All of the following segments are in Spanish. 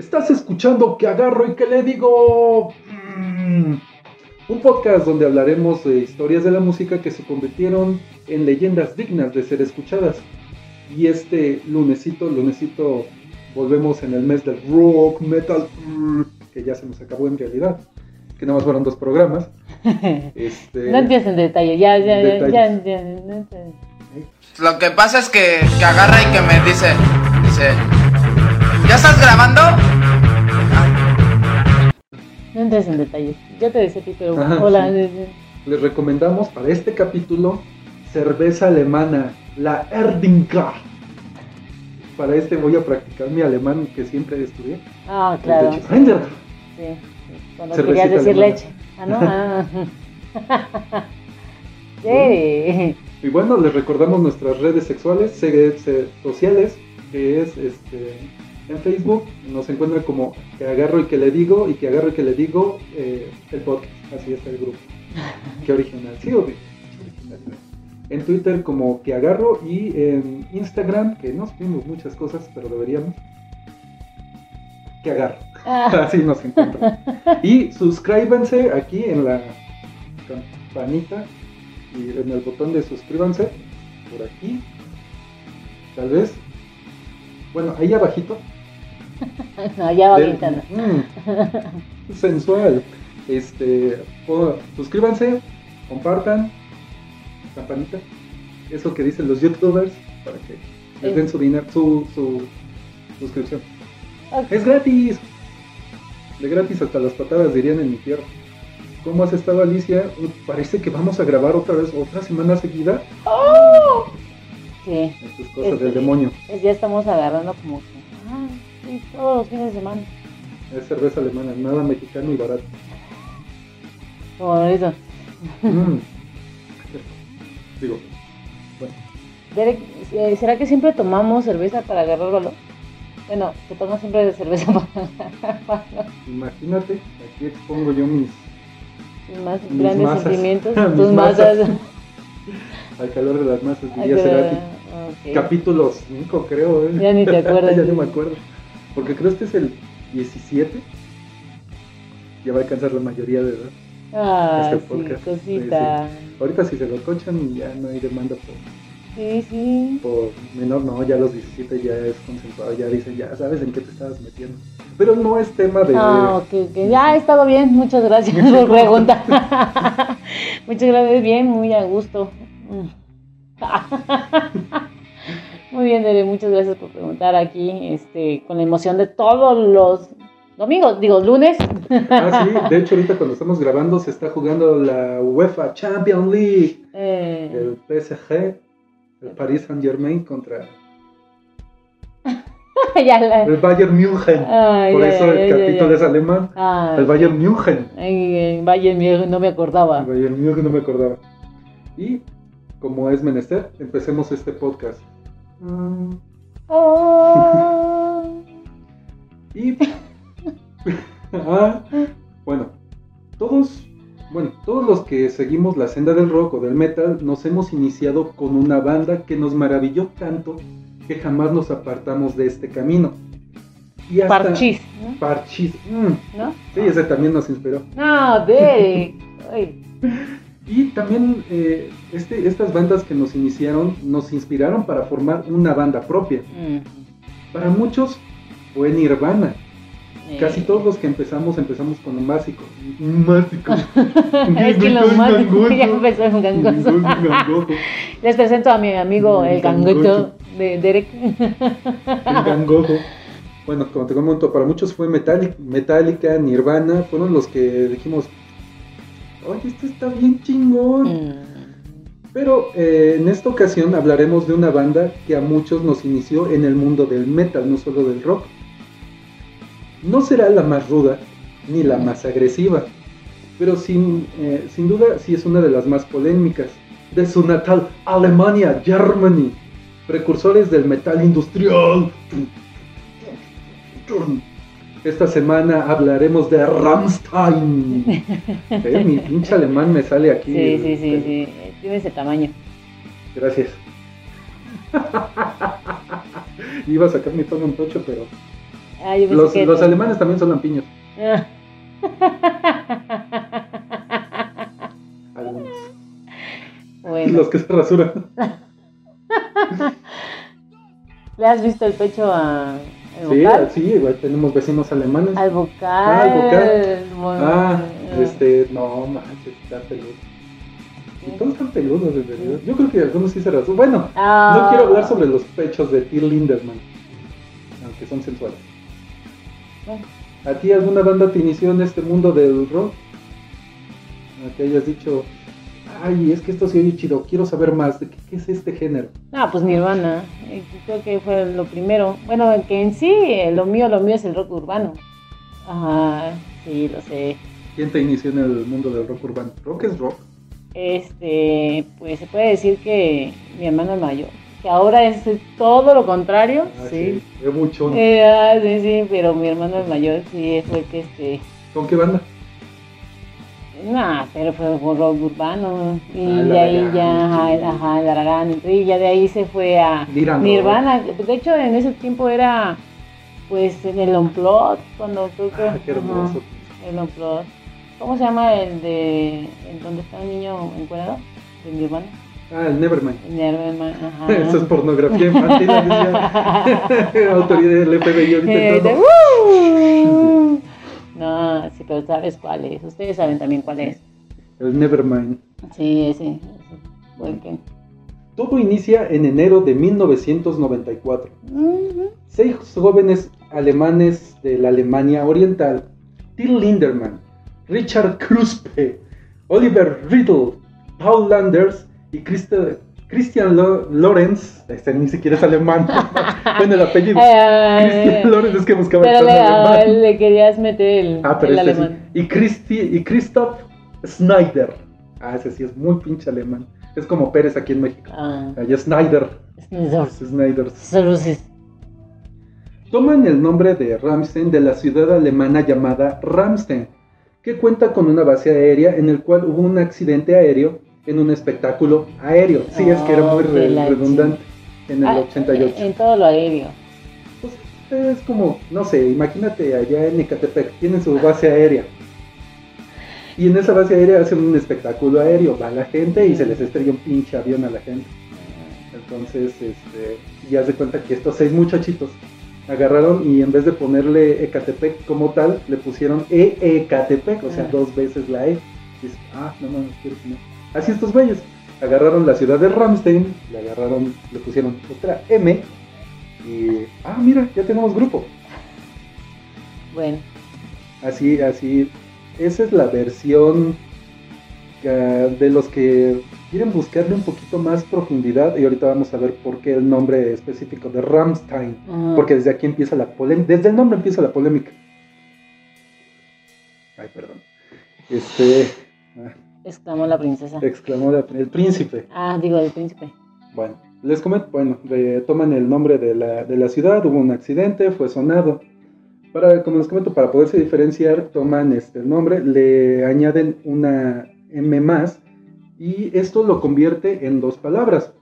Estás escuchando que agarro y que le digo. Mm. Un podcast donde hablaremos de historias de la música que se convirtieron en leyendas dignas de ser escuchadas. Y este lunesito, lunesito, volvemos en el mes del rock, metal, que ya se nos acabó en realidad. Que nada más fueron dos programas. Este, no entiendes en detalle, ya, ya, ya, ya, ya, Lo que pasa es que, que agarra y que me dice, dice, ¿ya estás grabando? No entres en detalles. Yo te decía a ti, pero hola. Les recomendamos para este capítulo cerveza alemana, la Erdinka. Para este voy a practicar mi alemán que siempre estudié. Ah, claro. Sí, cuando querías decir leche. Ah, no. Ah. sí. Y bueno, les recordamos nuestras redes sexuales, sociales, que es este en Facebook nos encuentran como que agarro y que le digo y que agarro y que le digo eh, el podcast. Así está el grupo. Qué original. Sí, original. En Twitter como que agarro y en Instagram, que no subimos muchas cosas, pero deberíamos. Que agarro. Ah. Así nos encuentran. Y suscríbanse aquí en la campanita y en el botón de suscríbanse por aquí. Tal vez. Bueno, ahí abajito no, ya va gritando. Mm, sensual. Este, suscríbanse, compartan, campanita, eso que dicen los youtubers para que les den su dinero, su, su suscripción. Es gratis. De gratis hasta las patadas dirían en mi tierra. ¿Cómo has estado Alicia? Parece que vamos a grabar otra vez, otra semana seguida. ¡Oh! Sí. Estas cosas del este, demonio. Ya estamos agarrando como todos los fines de semana. Es cerveza alemana, nada mexicano y barato. Como eso. Mm. Digo, bueno. Derek, eh, ¿será que siempre tomamos cerveza para agarrar valor? Bueno, que tomas siempre de cerveza para Imagínate, aquí expongo yo mis, mis más grandes sentimientos, tus masas. Al calor de las masas, diría Cerati. Okay. Capítulo 5, creo. ¿eh? Ya ni te acuerdas. ya no me acuerdo. Porque creo que este es el 17. Ya va a alcanzar la mayoría de edad. Ah, este sí, cosita. Ahorita si se lo conchan ya no hay demanda por... Sí, sí. Por menor, no, ya los 17 ya es consensuado, ya dicen, ya sabes en qué te estabas metiendo. Pero no es tema de... No, que, que ya ha estado bien, muchas gracias por preguntar. muchas gracias, bien, muy a gusto. Muy bien, Dere, muchas gracias por preguntar aquí, este, con la emoción de todos los domingos, digo, lunes. Ah, sí, de hecho ahorita cuando estamos grabando se está jugando la UEFA Champions League, eh. el PSG, el Paris Saint Germain contra el Bayern München. Por eso el capítulo es alemán. Ah, el Bayern München. el Bayern München no me acordaba. El Bayern München no me acordaba. Y como es menester, empecemos este podcast. y ah, bueno, todos, bueno, todos los que seguimos la senda del rock o del metal nos hemos iniciado con una banda que nos maravilló tanto que jamás nos apartamos de este camino. Y hasta Parchis, ¿no? Parchis, mm. ¿no? Sí, ese también nos inspiró. No, de Y también eh, este, estas bandas que nos iniciaron nos inspiraron para formar una banda propia. Para muchos fue Nirvana. Casi todos los que empezamos, empezamos con un básico. Un básico. es que lo más ya empezó en gangoso. Les presento a mi amigo el, gangoto de Derek. el gangojo. Bueno, como te comento, para muchos fue Metallica, Nirvana, fueron los que dijimos, oye, esto está bien chingón. Mm. Pero eh, en esta ocasión hablaremos de una banda que a muchos nos inició en el mundo del metal, no solo del rock. No será la más ruda ni la más agresiva, pero sin, eh, sin duda sí es una de las más polémicas. De su natal Alemania, Germany, precursores del metal industrial. Esta semana hablaremos de Rammstein. ¿Eh? Mi pinche alemán me sale aquí. Sí, sí, sí, sí. Tiene ese tamaño. Gracias. Iba a sacar mi tono en tocho, pero Ah, los, los alemanes también son lampiños. Algunos. Bueno. Los que se rasuran. ¿Le has visto el pecho a, sí, sí, igual tenemos vecinos alemanes. Al vocal. Ah, al vocal. ah, este, no manches, está peludo. Y todos están peludos, desde verdad. Yo creo que algunos sí se rasuran. Bueno, no ah. quiero hablar sobre los pechos de Till Linderman, aunque son sensuales. ¿A ti alguna banda te inició en este mundo del rock? A que hayas dicho, ay, es que esto se oye chido, quiero saber más de qué, es este género. Ah, pues Nirvana, eh, creo que fue lo primero. Bueno, que en sí, eh, lo mío, lo mío es el rock urbano. Ajá, sí, lo sé. ¿Quién te inició en el mundo del rock urbano? ¿Rock es rock? Este, pues se puede decir que mi hermano es mayor que ahora es todo lo contrario. Ah, sí. Es mucho. Eh, ah, sí, sí, pero mi hermano es mayor, sí, fue el que este. ¿Con qué banda? Nah, pero fue por rock urbano. Y ah, de ahí ya, ajá, ajá, Y ya de ahí se fue a Nirvana. De hecho, en ese tiempo era, pues, en el Unplot, cuando creo que. Ah, qué hermoso. el Unplot. ¿Cómo se llama el de. donde está el niño encuadrado? De Nirvana. Ah, el Nevermind. Nevermind, ajá. Eso es pornografía infantil. Autoridad del FBI ahorita. No, sí, pero sabes cuál es. Ustedes saben también cuál es. El Nevermind. Sí, ese. ese. Todo inicia en enero de 1994. Seis jóvenes alemanes de la Alemania Oriental, Till Linderman, Richard Kruspe, Oliver Riddle, Paul Landers y Christian Lorenz, este ni siquiera es alemán, bueno el apellido, Christian Lorenz es que buscaba pero le, alemán. le querías meter el, ah, pero este alemán. Sí. Y, Christi, y Christoph Schneider, ah ese sí es muy pinche alemán, es como Pérez aquí en México, ah. allá Schneider, Schneider. Schneider. Toman el nombre de Ramstein de la ciudad alemana llamada Ramstein, que cuenta con una base aérea en el cual hubo un accidente aéreo en un espectáculo aéreo. Sí, es que era muy redundante en el 88. Ah, en, todo lo aéreo. Pues es como, no sé, imagínate allá en Ecatepec, tienen su base aérea. Y en esa base aérea hacen un espectáculo aéreo, va la gente y se les estrella un pinche avión a la gente. Entonces, este, ya se cuenta que estos seis muchachitos agarraron y en vez de ponerle Ecatepec como tal, le pusieron E-Ecatepec, o sea, ah. dos veces la E. Y ah, no, no, no quiero no. Así estos güeyes agarraron la ciudad de Ramstein, le agarraron, le pusieron otra M y ah, mira, ya tenemos grupo. Bueno. Así, así, esa es la versión uh, de los que quieren buscarle un poquito más profundidad y ahorita vamos a ver por qué el nombre específico de Ramstein, porque desde aquí empieza la polémica, desde el nombre empieza la polémica. Ay, perdón. Este, ah, Exclamó la princesa. Exclamó el príncipe. Ah, digo, el príncipe. Bueno, les comento, bueno, toman el nombre de la, de la, ciudad, hubo un accidente, fue sonado. Para, como les comento, para poderse diferenciar, toman este, el nombre, le añaden una M más y esto lo convierte en dos palabras.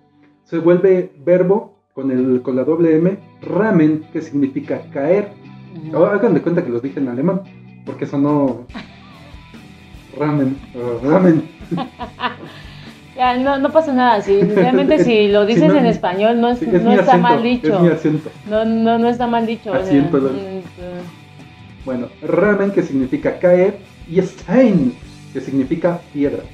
Se vuelve verbo con, el, con la doble M, ramen, que significa caer. hagan de cuenta que los dije en alemán, porque sonó ramen, ramen. Ya, no, no pasa nada, si realmente si lo dices en español no, es, no está mal dicho. Es mi acento. No, no, no está mal dicho. Asiento, mm, bueno, ramen que significa caer y stein que significa piedra.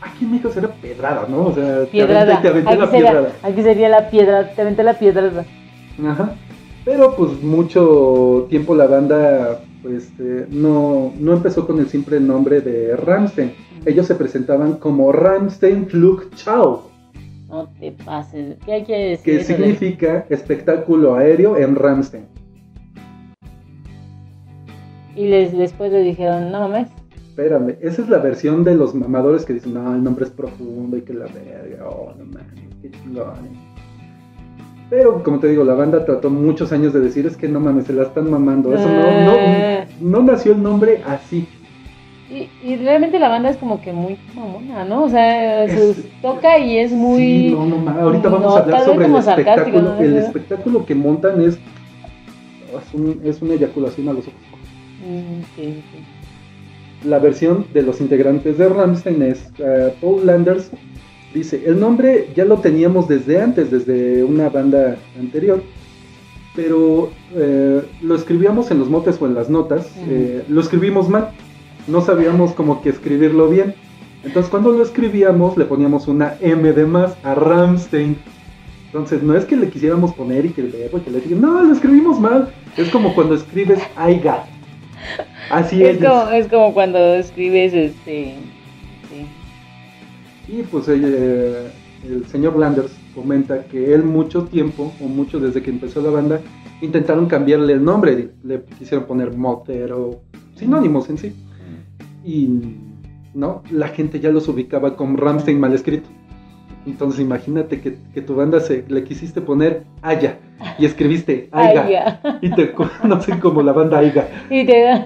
Aquí en México será pedrada, ¿no? O sea, piedrada. Te aventé, aquí la sería, piedrada. Aquí sería la piedra, te aventé la piedrada. Ajá. Pero pues mucho tiempo la banda este, no, no empezó con el simple nombre de Ramstein. Ellos se presentaban como Ramstein Flugschau. No te pases. ¿Qué quiere decir? Que significa espectáculo aéreo en Ramstein. Y les, después le dijeron, no mames. Espérame, esa es la versión de los mamadores que dicen, no, el nombre es profundo y que la verga, oh, no mames, qué chingón. Pero como te digo, la banda trató muchos años de decir es que no mames, se la están mamando. Eso no, no, eh. no nació el nombre así. Y, y, realmente la banda es como que muy mamona, ¿no? O sea, se toca y es muy. Sí, no, no, ahorita vamos a hablar sobre el espectáculo. El espectáculo que montan es. es, una eyaculación a los ojos. Mm, La versión de los integrantes de Ramstein es uh, Paul Landers. Dice, el nombre ya lo teníamos desde antes, desde una banda anterior, pero eh, lo escribíamos en los motes o en las notas, eh, lo escribimos mal, no sabíamos como que escribirlo bien. Entonces cuando lo escribíamos le poníamos una M de más a Ramstein. Entonces no es que le quisiéramos poner y que el verbo que le digan, no, lo escribimos mal. Es como cuando escribes I got. Así es. Es como, es como cuando escribes este. Y pues eh, el señor Landers comenta que él mucho tiempo, o mucho desde que empezó la banda, intentaron cambiarle el nombre, le quisieron poner Motter o sinónimos en sí. Y no, la gente ya los ubicaba con Ramstein mal escrito. Entonces imagínate que, tu banda se le quisiste poner Aya y escribiste Aiga, y te conocen como la banda Aiga. Y te...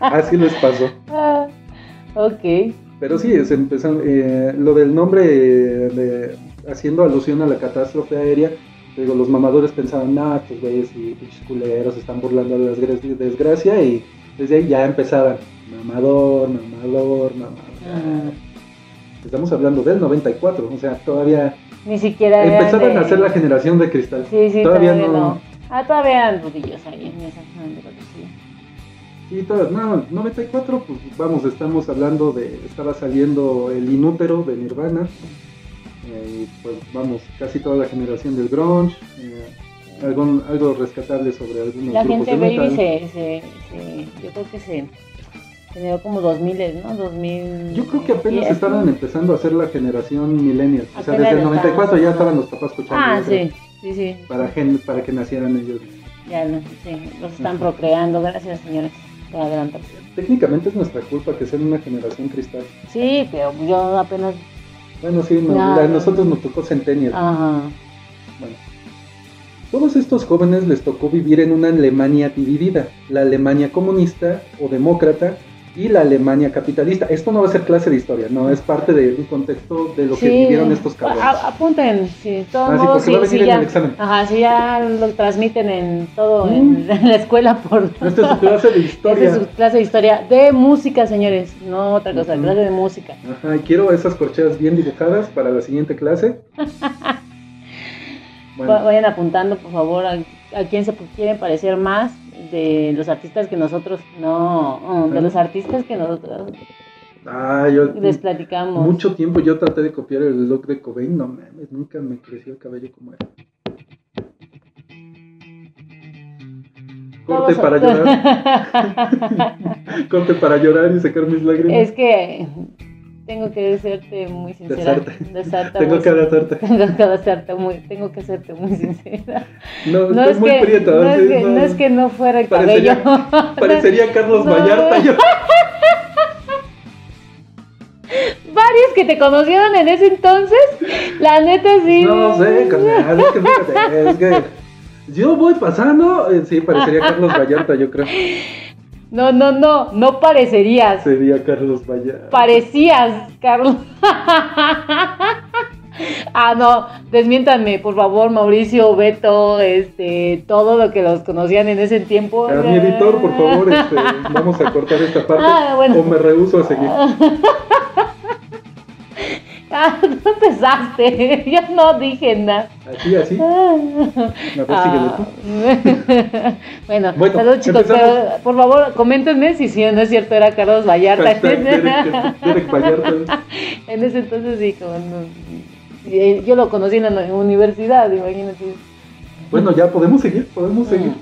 Así les pasó. Ah, ok. Pero sí, es eh, lo del nombre de, haciendo alusión a la catástrofe aérea. Digo, los mamadores pensaban, ah, pues güeyes y pinches culeros están burlando de la desgracia y desde ahí ya empezaban, mamador, mamador, mamador. Ah. Estamos hablando del 94, o sea, todavía... Ni siquiera... Empezaron a hacer la generación de cristal. Sí, sí, todavía, no... Ah, todavía eran ahí en esa Sí, todas, no, 94, pues vamos, estamos hablando de, estaba saliendo el inútero de Nirvana, eh, y pues vamos, casi toda la generación del grunge, eh, algo, algo rescatable sobre algunos La gente baby se, se, yo creo que se generó como 2000, ¿no? 2000. Yo creo que apenas estaban empezando a hacer la generación millennial, o sea, desde el 94 ya estaban los papás escuchando. Ah, sí, sí, sí. Para, para que nacieran ellos. Ya, no, sí, los están procreando, gracias señores. Técnicamente es nuestra culpa que sean una generación cristal. Sí, pero yo apenas. Bueno, sí, a nosotros nos tocó centennial. Ajá. Bueno. Todos estos jóvenes les tocó vivir en una Alemania dividida, la Alemania comunista o demócrata y la Alemania capitalista. Esto no va a ser clase de historia, no, es parte de un contexto de lo que vivieron estos cabrones. apunten, sí, todo ah, sí, sí, ya, Ajá, si ya lo transmiten en todo, en, mm. la escuela por... Esta es su clase de historia. Esta es su clase de historia, de música, señores, no otra cosa, clase de música. Ajá, quiero esas corcheas bien dibujadas para la siguiente clase. Vayan apuntando, por favor, a, a quién se quieren parecer más de los artistas que nosotros no, de los artistas que nosotros ah, yo, les platicamos. Mucho tiempo yo traté de copiar el look de Cobain, no mames, nunca me creció el cabello como era. Corte para llorar. Corte para llorar y sacar mis lágrimas. Es que tengo que serte muy sincera. tengo que hacerte. Tengo que hacerte muy, tengo que serte muy sincera. No, no es muy que. No, es que, no, es que no fuera el parecería, cabello. Parecería Carlos Vallarta. Yo. Varios que te conocieron en ese entonces, la neta sí. No sé, carnal, es que, es que yo voy pasando, eh, sí, parecería Carlos Vallarta, yo creo. No, no, no, no parecerías. Sería Carlos Vallarta. Parecías, Carlos. ah, no, desmiéntanme, por favor, Mauricio, Beto, este, todo lo que los conocían en ese tiempo. A mi editor, por favor, este, vamos a cortar esta parte. Ah, o me rehuso a seguir. Ah, no empezaste, yo no dije nada. Así, así. Ah. bueno, bueno, saludos chicos, pero, por favor, coméntenme si sí no es cierto, era Carlos Vallarta. Vallarta. en ese entonces sí, como yo lo conocí en la universidad, imagínate. Bueno, ya podemos seguir, podemos seguir.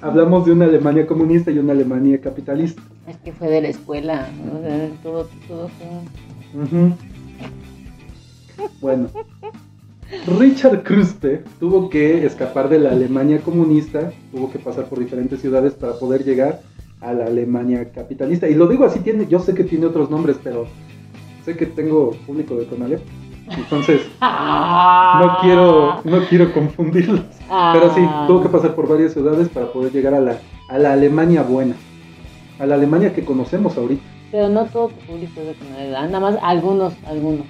Ah. Hablamos de una Alemania comunista y una Alemania capitalista. Es que fue de la escuela, todo, todo fue... Bueno, Richard Kruspe tuvo que escapar de la Alemania comunista, tuvo que pasar por diferentes ciudades para poder llegar a la Alemania capitalista. Y lo digo así, tiene, yo sé que tiene otros nombres, pero sé que tengo público de Tonalep. Entonces, no quiero, no quiero confundirlos. Pero sí, tuvo que pasar por varias ciudades para poder llegar a la, a la Alemania buena. A la Alemania que conocemos ahorita. Pero no todo público de Tonalep, nada más algunos, algunos.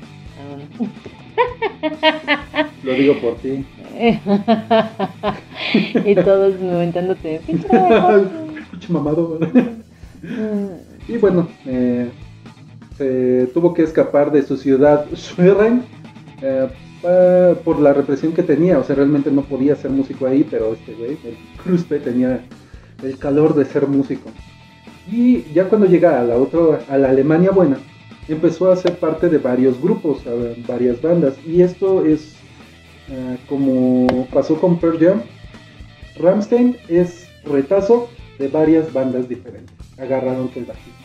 Lo digo por ti. y todos momentándote. Pinche mamado. y bueno, eh, se tuvo que escapar de su ciudad Schwerin eh, por la represión que tenía. O sea, realmente no podía ser músico ahí, pero este güey, el Cruzpe, tenía el calor de ser músico. Y ya cuando llega a la otra, a la Alemania buena, empezó a ser parte de varios grupos, varias bandas. Y esto es eh, como pasó con Pearl Jam. Ramstein es retazo de varias bandas diferentes. Agarraron que el bajista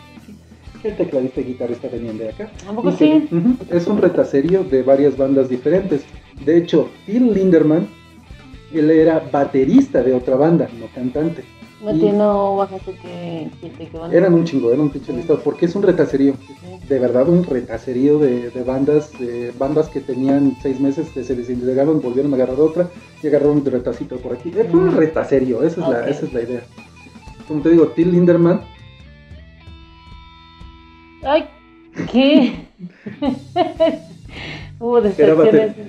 el tecladista y guitarrista venían de acá. sí? es un retacerio de varias bandas diferentes. De hecho, Phil Linderman, él era baterista de otra banda, no cantante. No bajaste que, que, que Eran un chingo, eran un pinche listado, porque es un retacerío. De verdad, un retacerío de, bandas de bandas que tenían seis meses, se desintegraron, volvieron a agarrar otra y agarraron un retacito por aquí. Fue un mm. retacerío, esa es, la, esa es la idea. Como te digo, Till Linderman. Ay, ¿qué?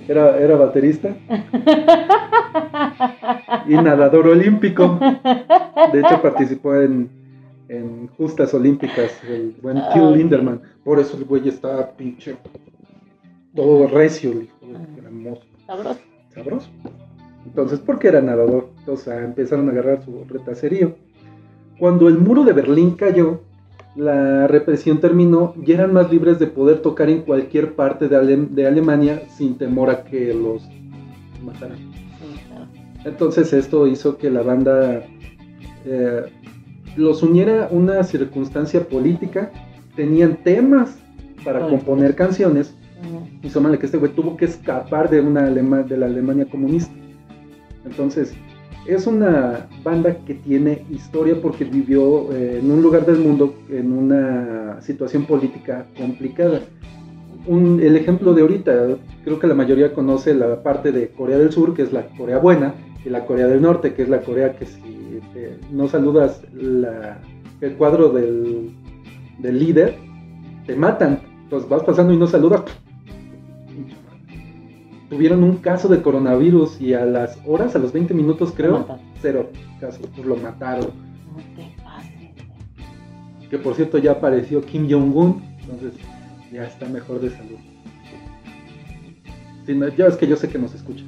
era, era, baterista y nadador olímpico. De hecho, participó en, en justas olímpicas, el buen Till Linderman. Por eso el güey está pinche todo recio, hermoso. Sabroso. Sabroso. Entonces, ¿por qué era nadador? Entonces empezaron a agarrar su retacerío. Cuando el muro de Berlín cayó, la represión terminó y eran más libres de poder tocar en cualquier parte de, Alemania sin temor a que los mataran. Entonces esto hizo que la banda eh, los uniera una circunstancia política, tenían temas para componer canciones y súmale que este güey tuvo que escapar de, una de la Alemania comunista. Entonces, es una banda que tiene historia porque vivió eh, en un lugar del mundo en una situación política complicada. el ejemplo de ahorita, creo que la mayoría conoce la parte de Corea del Sur, que es la Corea buena, y la Corea del Norte, que es la Corea que si no saludas el cuadro del, del líder, te matan. Entonces vas pasando y no saludas, tuvieron un caso de coronavirus y a las horas, a los 20 minutos creo, cero casos, pues lo mataron. Que por cierto ya apareció Kim Jong-un, entonces ya está mejor de salud. ya es que yo sé que nos escucha.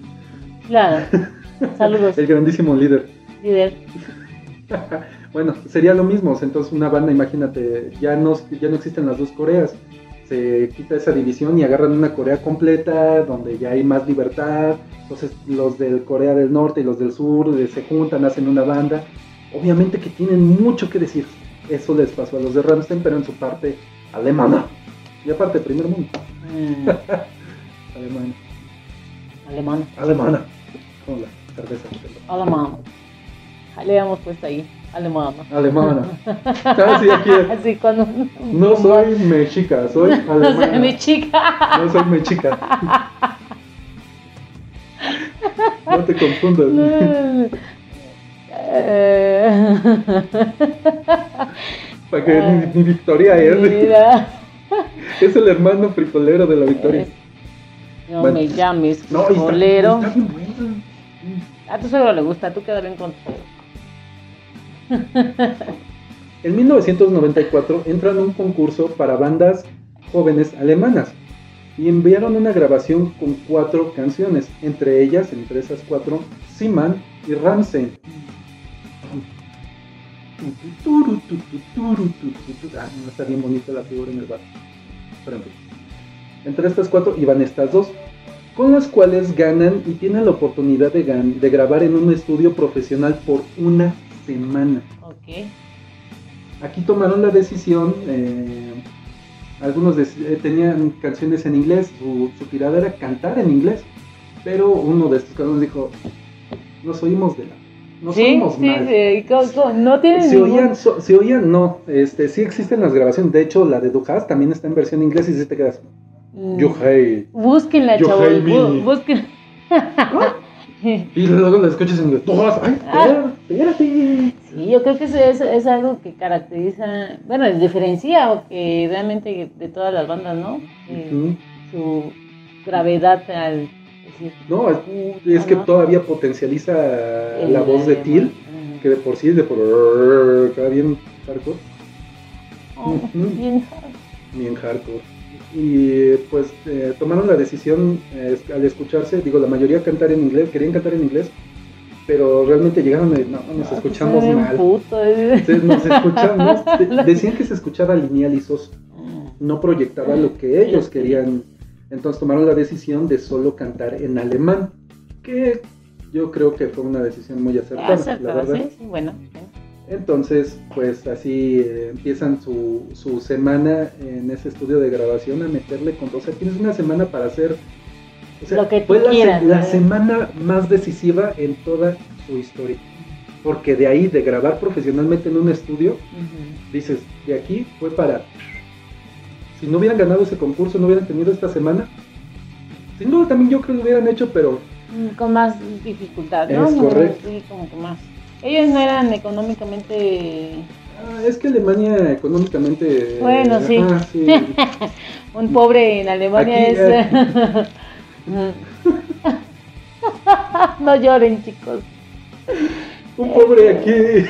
Claro. Saludos. El grandísimo líder. Líder. bueno, sería lo mismo. Entonces, una banda, imagínate, ya no, ya no existen las dos Coreas se quita esa división y agarran una Corea completa donde ya hay más libertad. Entonces los del Corea del Norte y los del Sur se juntan, hacen una banda. Obviamente que tienen mucho que decir. Eso les pasó a los de Ramstein, pero en su parte alemana. Y aparte, primer mundo. Mm. alemana. Alemana. Alemana. Con la cerveza. Alemana. Le hemos puesto ahí. Alemana. Alemana. Casi aquí. Así cuando... No soy mexica, soy alemana. No soy mexica. No soy mexica. No te confundas. Para que ni, Victoria es. Es el hermano frijolero de la Victoria. No me llames frijolero. A tu suegro le gusta, tú queda bien con en 1994 entran en un concurso para bandas jóvenes alemanas y enviaron una grabación con cuatro canciones, entre ellas, entre esas cuatro, Siman y Ramsey. Ah, está bien bonita la figura en el bar. Entre estas cuatro iban estas dos, con las cuales ganan y tienen la oportunidad de, de grabar en un estudio profesional por una semana. Ok. Aquí tomaron la decisión, eh, algunos eh, tenían canciones en inglés, su, tirada era cantar en inglés, pero uno de estos cabrones dijo, nos oímos de la... No sí, mal. no tienen si oían, si oían, no, este, sí existen las grabaciones, de hecho la de Dujas también está en versión inglés y si te quedas... Mm. Yo hey. Búsquenla, chavos. Búsquenla. y luego la escuchas en todas, ay, ah. Sí, yo creo que eso es, es, algo que caracteriza, bueno, diferencia o que realmente de todas las bandas, ¿no? Eh, su gravedad al no, es, que todavía potencializa la voz de Till, que de por sí es de por cada bien hardcore. Oh, bien hardcore. Bien hardcore. Y pues eh, tomaron la decisión eh, al escucharse, digo, la mayoría cantar en inglés, querían cantar en inglés, pero realmente llegaron y no, nos escuchamos mal. nos escuchamos, decían que se escuchaba lineal y sos, no proyectaba lo que ellos querían. Entonces tomaron la decisión de solo cantar en alemán, que yo creo que fue una decisión muy acertada, la verdad. Sí, bueno. Entonces, pues así eh, empiezan su, su, semana en ese estudio de grabación a meterle con... O sea, tienes una semana para hacer... O sea, Lo que fue la, semana más decisiva en toda su historia. Porque de ahí, de grabar profesionalmente en un estudio, dices, de aquí fue para si no hubieran ganado ese concurso, no hubieran tenido esta semana, sin duda también yo creo que lo hubieran hecho, pero... Mm, con más dificultad, ¿no? Es correcto. Sí, como que más. Ellos no eran económicamente... Ah, es que Alemania económicamente... Bueno, sí. Un pobre en Alemania es... no lloren, chicos. Un pobre aquí.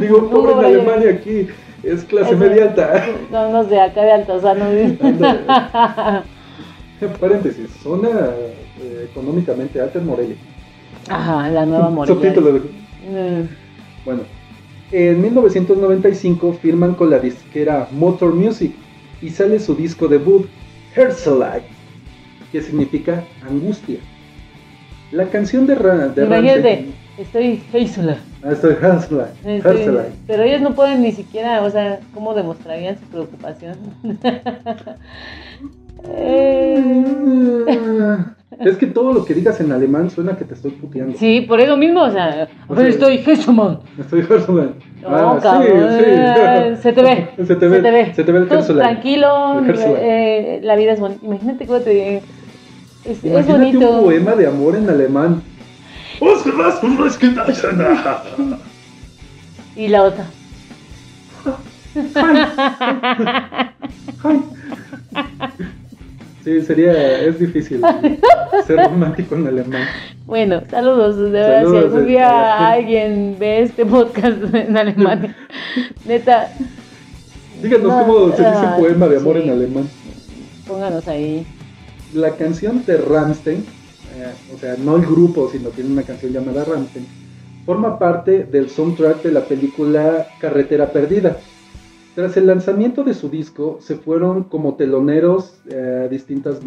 Digo, un pobre en Alemania aquí es clase media alta. No, no sé, acá de alta, o sea, no. Paréntesis, zona eh, económicamente alta en Morelia. Ajá, la nueva Morelia. Mm. Bueno, en 1995 firman con la disquera Motor Music y sale su disco debut, Herzlite, que significa angustia. La canción de, de Imagínate, estoy Herzlite. Ah, estoy Herzlite. Pero ellos no pueden ni siquiera, o sea, ¿cómo demostrarían su preocupación? Es que todo lo que digas en alemán suena que te estoy puteando. Sí, por eso mismo, o sea, o sea estoy Herzlite. Estoy Herzlite. No, ah, cabrón, sí, sí. Se te ve. Se te ve. Se te ve. Se te ve el Herzlite. Tranquilo, eh, la vida es bonita. Imagínate cómo te es, es bonito. un poema de amor en alemán. Y la otra. Sí, sería, es difícil ser romántico en alemán. Bueno, saludos, de verdad, si algún día alguien ve este podcast en Alemania, neta. Díganos cómo se dice poema de amor en alemán. Pónganos ahí. La canción de Ramstein o sea, no el grupo, sino tiene una canción llamada Ramstein, forma parte del soundtrack de la película Carretera Perdida. Tras el lanzamiento de su disco, se fueron como teloneros a distintas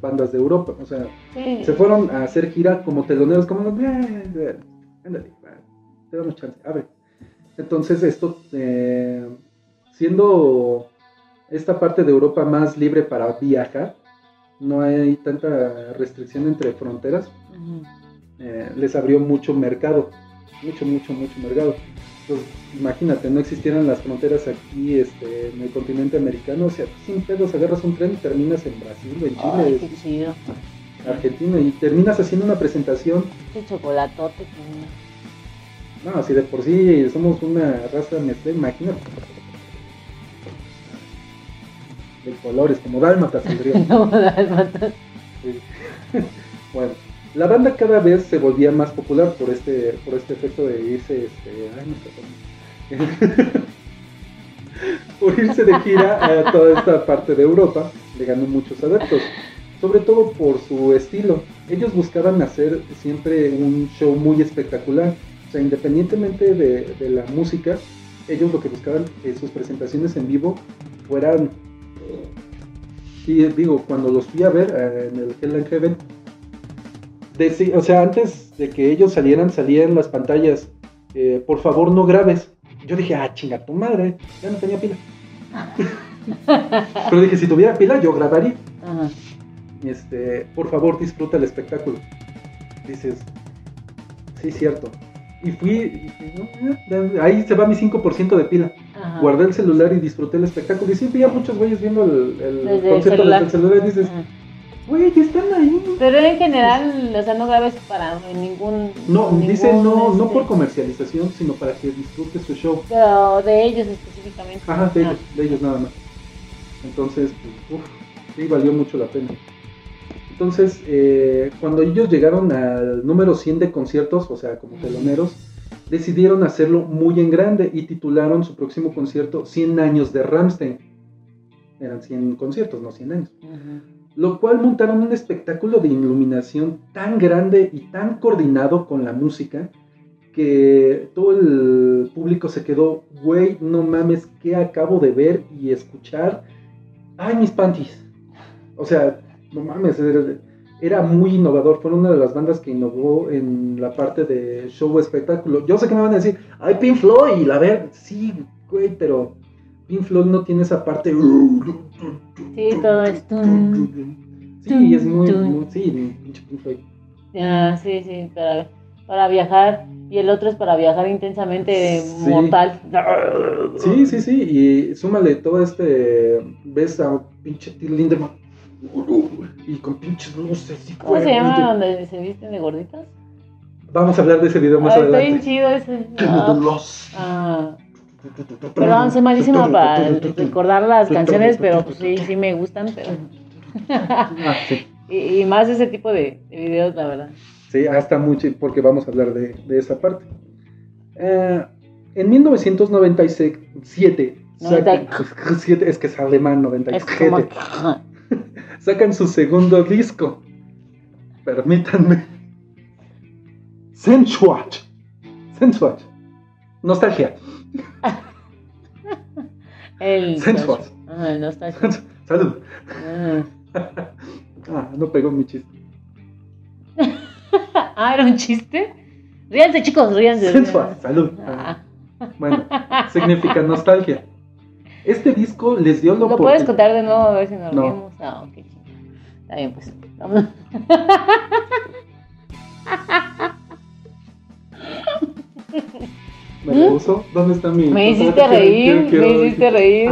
bandas de Europa. O sea, se fueron a hacer gira como teloneros, como, ándale, te damos chance, a ver. Entonces, esto, eh, siendo esta parte de Europa más libre para viajar, no hay tanta restricción entre fronteras, eh, les abrió mucho mercado, mucho, mucho, mucho mercado. Entonces, imagínate, no existieran las fronteras aquí este, en el continente americano, o sea, sin pedos agarras un tren y terminas en Brasil, en Chile, Argentina, y terminas haciendo una presentación. Qué chocolatote. No, si de por sí somos una raza mezcla, imagínate de colores, como dálmatas como dálmatas. bueno, la banda cada vez se volvía más popular por este, por este efecto de irse, este, ay, no por irse de gira a toda esta parte de Europa, le ganó muchos adeptos, sobre todo por su estilo. Ellos buscaban hacer siempre un show muy espectacular, o sea, independientemente de, de la música, ellos lo que buscaban en sus presentaciones en vivo fueran y digo, cuando los fui a ver eh, en el Hell and Heaven, o sea, antes de que ellos salieran, salían las pantallas, eh, por favor no grabes. Yo dije, ah, chinga tu madre, ya no tenía pila. Pero dije, si tuviera pila, yo grabaría. Este, por favor, disfruta el espectáculo. Dices, sí, cierto. Y fui, ahí se va mi 5% de pila. Guardé el celular y disfruté el espectáculo. Y sí, vi a muchos güeyes viendo el, el desde el celular y dices, güey, están ahí. Pero en general, o sea, no grabes para ningún. No, dice no, no por este comercialización, sino para que disfrutes su show. Pero de ellos específicamente. Ajá, de ellos, de ellos nada más. Entonces, pues, sí, valió mucho la pena. Entonces, eh, cuando ellos llegaron al número 100 de conciertos, o sea, como teloneros, decidieron hacerlo muy en grande y titularon su próximo concierto 100 años de Ramstein. Eran 100 conciertos, no 100 años. Lo cual montaron un espectáculo de iluminación tan grande y tan coordinado con la música que todo el público se quedó, güey, no mames, ¿qué acabo de ver y escuchar? Ay, mis panties. O sea, no mames, era, muy innovador. Fue una de las bandas que innovó en la parte de show espectáculo. Yo sé que me van a decir, ay, Pink Floyd, y la ver, sí, güey, pero Pink Floyd no tiene esa parte. Sí, todo esto. Sí, es muy, muy sí, pinche Pink Floyd. Ah, sí, sí, para, para viajar. Y el otro es para viajar intensamente mortal. Sí, sí, sí. Y súmale todo este. Ves a pinche Till Lindemann y con pinches luces. Y ¿Cómo se llama donde se visten de gorditas? Vamos a hablar de ese video más adelante. Está bien chido ese. Ah, Perdón, soy malísimo para recordar las canciones, pero pues sí, sí me gustan. Pero... Ah, y, más ese tipo de, videos, la verdad. Sí, hasta mucho, porque vamos a hablar de, de esa parte. Eh, en 1997, es que es alemán, 97 sacan su segundo disco. Permítanme. Sensuach. Sensuach. Nostalgia. el. Ah, el nostalgia. Salud. Ah. ah, no pegó mi chiste. ah, era un chiste. Ríanse, chicos, ríanse. Sensual, salud. Ah. Bueno, significa nostalgia. Este disco les dio lo ¿Lo puedes contar de nuevo a ver si nos no. rimos? Ah, ok. Está bien, pues. Vamos. ¿Me lo uso? ¿Dónde está mi.? Me hiciste reír, me hiciste reír.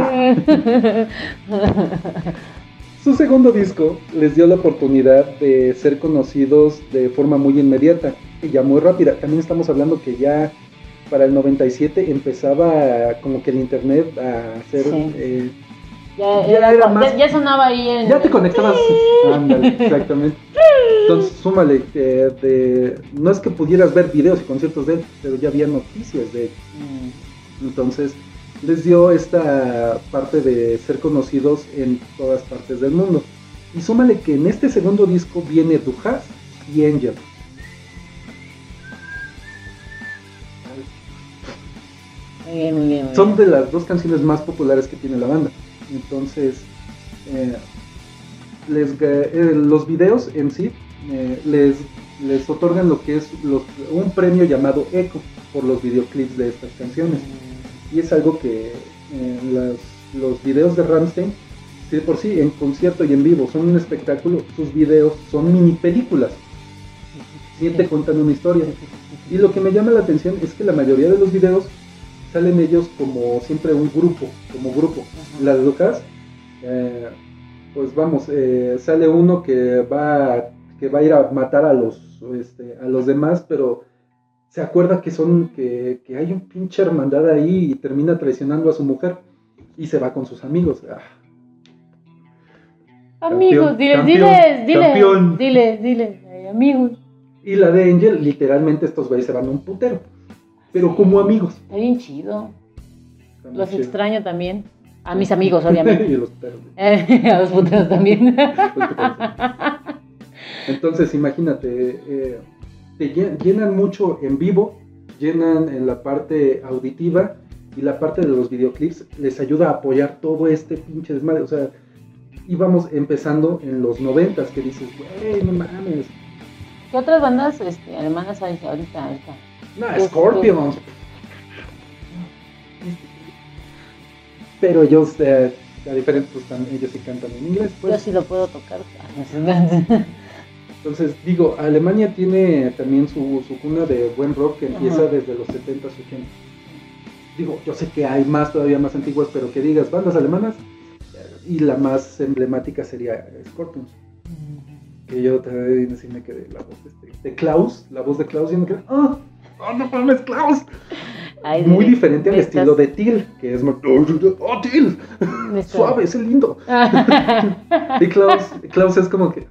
Su segundo disco les dio la oportunidad de ser conocidos de forma muy inmediata y ya muy rápida. También estamos hablando que ya para el 97 empezaba como que el internet a hacer... Eh, ya, era más, ya, sonaba ahí en... Ya te conectabas... Ándale, exactamente. Entonces, súmale, de, no es que pudieras ver videos y conciertos de él, pero ya había noticias de él. Mm. Entonces, les dio esta parte de ser conocidos en todas partes del mundo. Y súmale que en este segundo disco viene Dujas y Angel. Son de las dos canciones más populares que tiene la banda. Entonces, eh, eh, los videos en sí eh, les, les otorgan lo que es un premio llamado Echo por los videoclips de estas canciones. Y es algo que los, los videos de Ramstein, de por sí, en concierto y en vivo, son un espectáculo, sus videos son mini películas. Siente contando una historia. Y lo que me llama la atención es que la mayoría de los videos salen ellos como siempre un grupo, como grupo. Las locas, eh, pues vamos, eh, sale uno que va, que va a ir a matar a los, este, a los demás, pero se acuerda que son, que, hay un pinche hermandad ahí y termina traicionando a su mujer y se va con sus amigos. Ah. Amigos, dile, dile, dile, dile, dile, amigos. Y la de Angel, literalmente estos güeyes se van a un putero pero como amigos. Está bien chido. los extraño también. A mis amigos, obviamente. y a los puteros. a los puteros también. Entonces, imagínate, eh, te llenan mucho en vivo, llenan en la parte auditiva y la parte de los videoclips les ayuda a apoyar todo este pinche desmadre. O sea, íbamos empezando en los noventas que dices, güey, no mames. ¿Qué otras bandas este, alemanas hay ahorita? ahorita? No, Scorpions. Pero ellos, eh, a diferencia, pues también ellos sí cantan en inglés. Pues. Yo sí lo puedo tocar. Entonces, digo, Alemania tiene también su, su cuna de buen rock que empieza desde los 70s, 80 Digo, yo sé que hay más, todavía más antiguas, pero que digas bandas alemanas, y la más emblemática sería Scorpions. Que yo también sí me quedé la voz de, este, de Klaus, la voz de Klaus, y me quedé, ¡ah! ¡Oh, no mames, Klaus! Muy diferente al estilo de Till, que es más. ¡Oh, Till! Suave, es lindo. y Klaus, Klaus es como que.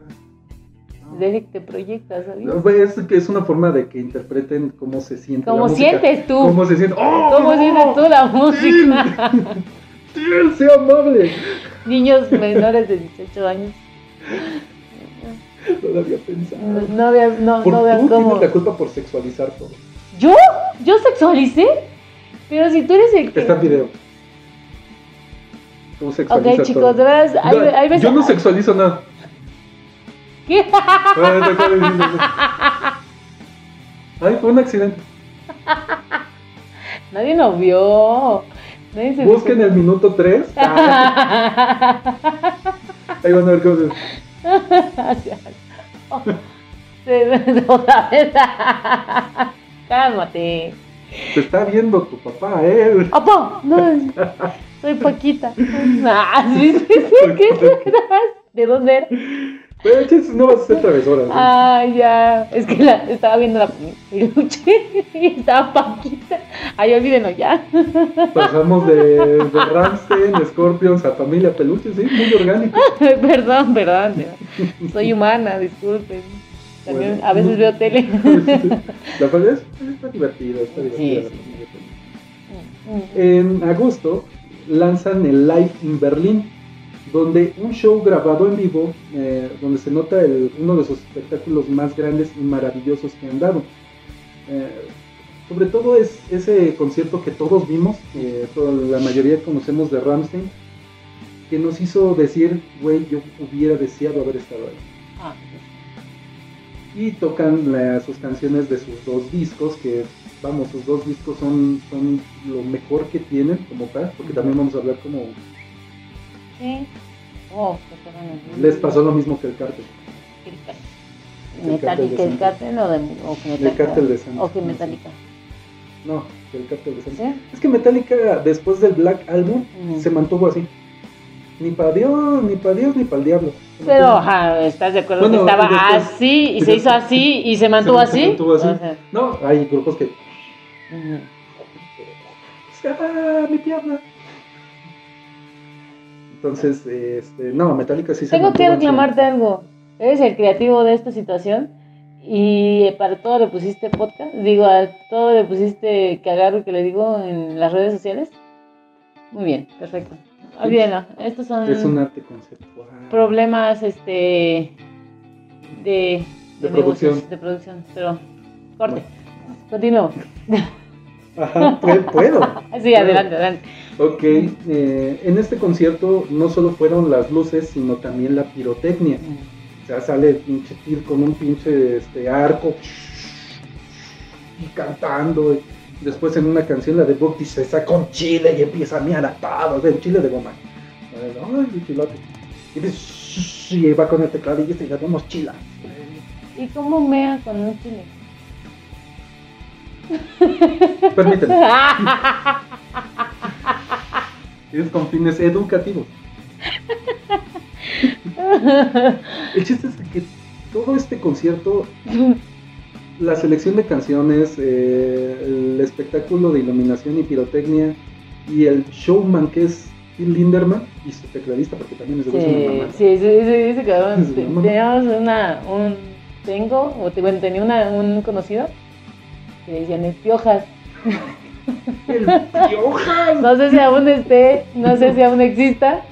de te proyectas, ¿sabes? Es, que es una forma de que interpreten cómo se siente ¿Cómo sientes tú? ¿Cómo se siente? ¡Oh! ¿Cómo sientes tú la música? ¡Sí! ¡Sea amable! Niños menores de 18 años. No lo había pensado. No, no había, no, por, no tú cómo... tienes la culpa por sexualizar todo. ¿Yo? ¿Yo sexualicé? Pero si tú eres el que... Está el video. ¿Cómo sexualiza Ok, chicos, de verdad, hay, hay veces... Yo no sexualizo nada. ¿Qué? Ay, fue un accidente. Nadie nos vio. Nadie se Busquen el minuto 3. Ahí van a ver cómo se... Otra vez. Cálmate. Te está viendo tu papá, ¿eh? ¡Papá! No, soy Paquita. Ah, ¿Qué? ¿De dónde era? No vas a ser travesura. Ah, ya. Es que la, estaba viendo la peluche y estaba Paquita. Ay, olvídenlo ya. Pasamos de, de Ramstein, Scorpions a Familia Peluche, sí, muy orgánico. perdón, perdón. Soy humana, disculpen. También a veces veo tele. ¿La familia está divertida, está divertida. Sí, sí. En agosto lanzan el Live in Berlín donde un show grabado en vivo, eh, donde se nota uno de sus espectáculos más grandes y maravillosos que han dado. Eh, sobre todo es ese concierto que todos vimos, que la mayoría conocemos de Ramstein, que nos hizo decir, güey, yo hubiera deseado haber estado ahí. Ah, y tocan sus canciones de sus dos discos, que vamos, sus dos discos son, son lo mejor que tienen como tal, porque también vamos a hablar como Oh, Les pasó lo mismo que el cártel. ¿Metallica el cártel o, de, o que Metallica? El cártel de Santa. ¿O que Metallica? No, el cártel de Santa. Es que Metallica después del Black Album se mantuvo así. Ni para Dios, ni para Dios, ni para el diablo. Pero, ajá, ¿estás de acuerdo que estaba así y se hizo así y se mantuvo así? Se mantuvo así. No, hay grupos que... Se va mi pierna. Entonces, este, no, Metallica sí se Tengo que reclamarte algo. Eres el creativo de esta situación y para todo le pusiste podcast. Digo, a todo le pusiste que agarro que le digo en las redes sociales. Muy bien, perfecto. Olvídenlo. Estos son. Es un arte conceptual. Problemas este, de, de, producción. de producción. Pero, corte. Continuamos. Ajá, puedo. sí, adelante, adelante. Ok, eh, en este concierto no solo fueron las luces, sino también la pirotecnia. O sea, sale el pinche tir con un pinche este, arco y cantando. después en una canción, la de Book, dice, está con chile y empieza a miar a un chile de goma. Ay, chilote. Y dice, y va con el teclado y dice, ya vamos chila. ¿Y cómo mea con un chile? Permíteme. es con fines educativos. El chiste es que todo este concierto, la selección de canciones, eh, el espectáculo de iluminación y pirotecnia y el showman que es Phil Linderman y su tecladista, porque también es de sí, sí, sí, sí, sí, Teníamos una, un, tengo, o bueno, tenía una, un conocido que decían es piojas. El piojas. No sé si aún esté, no sé si aún exista,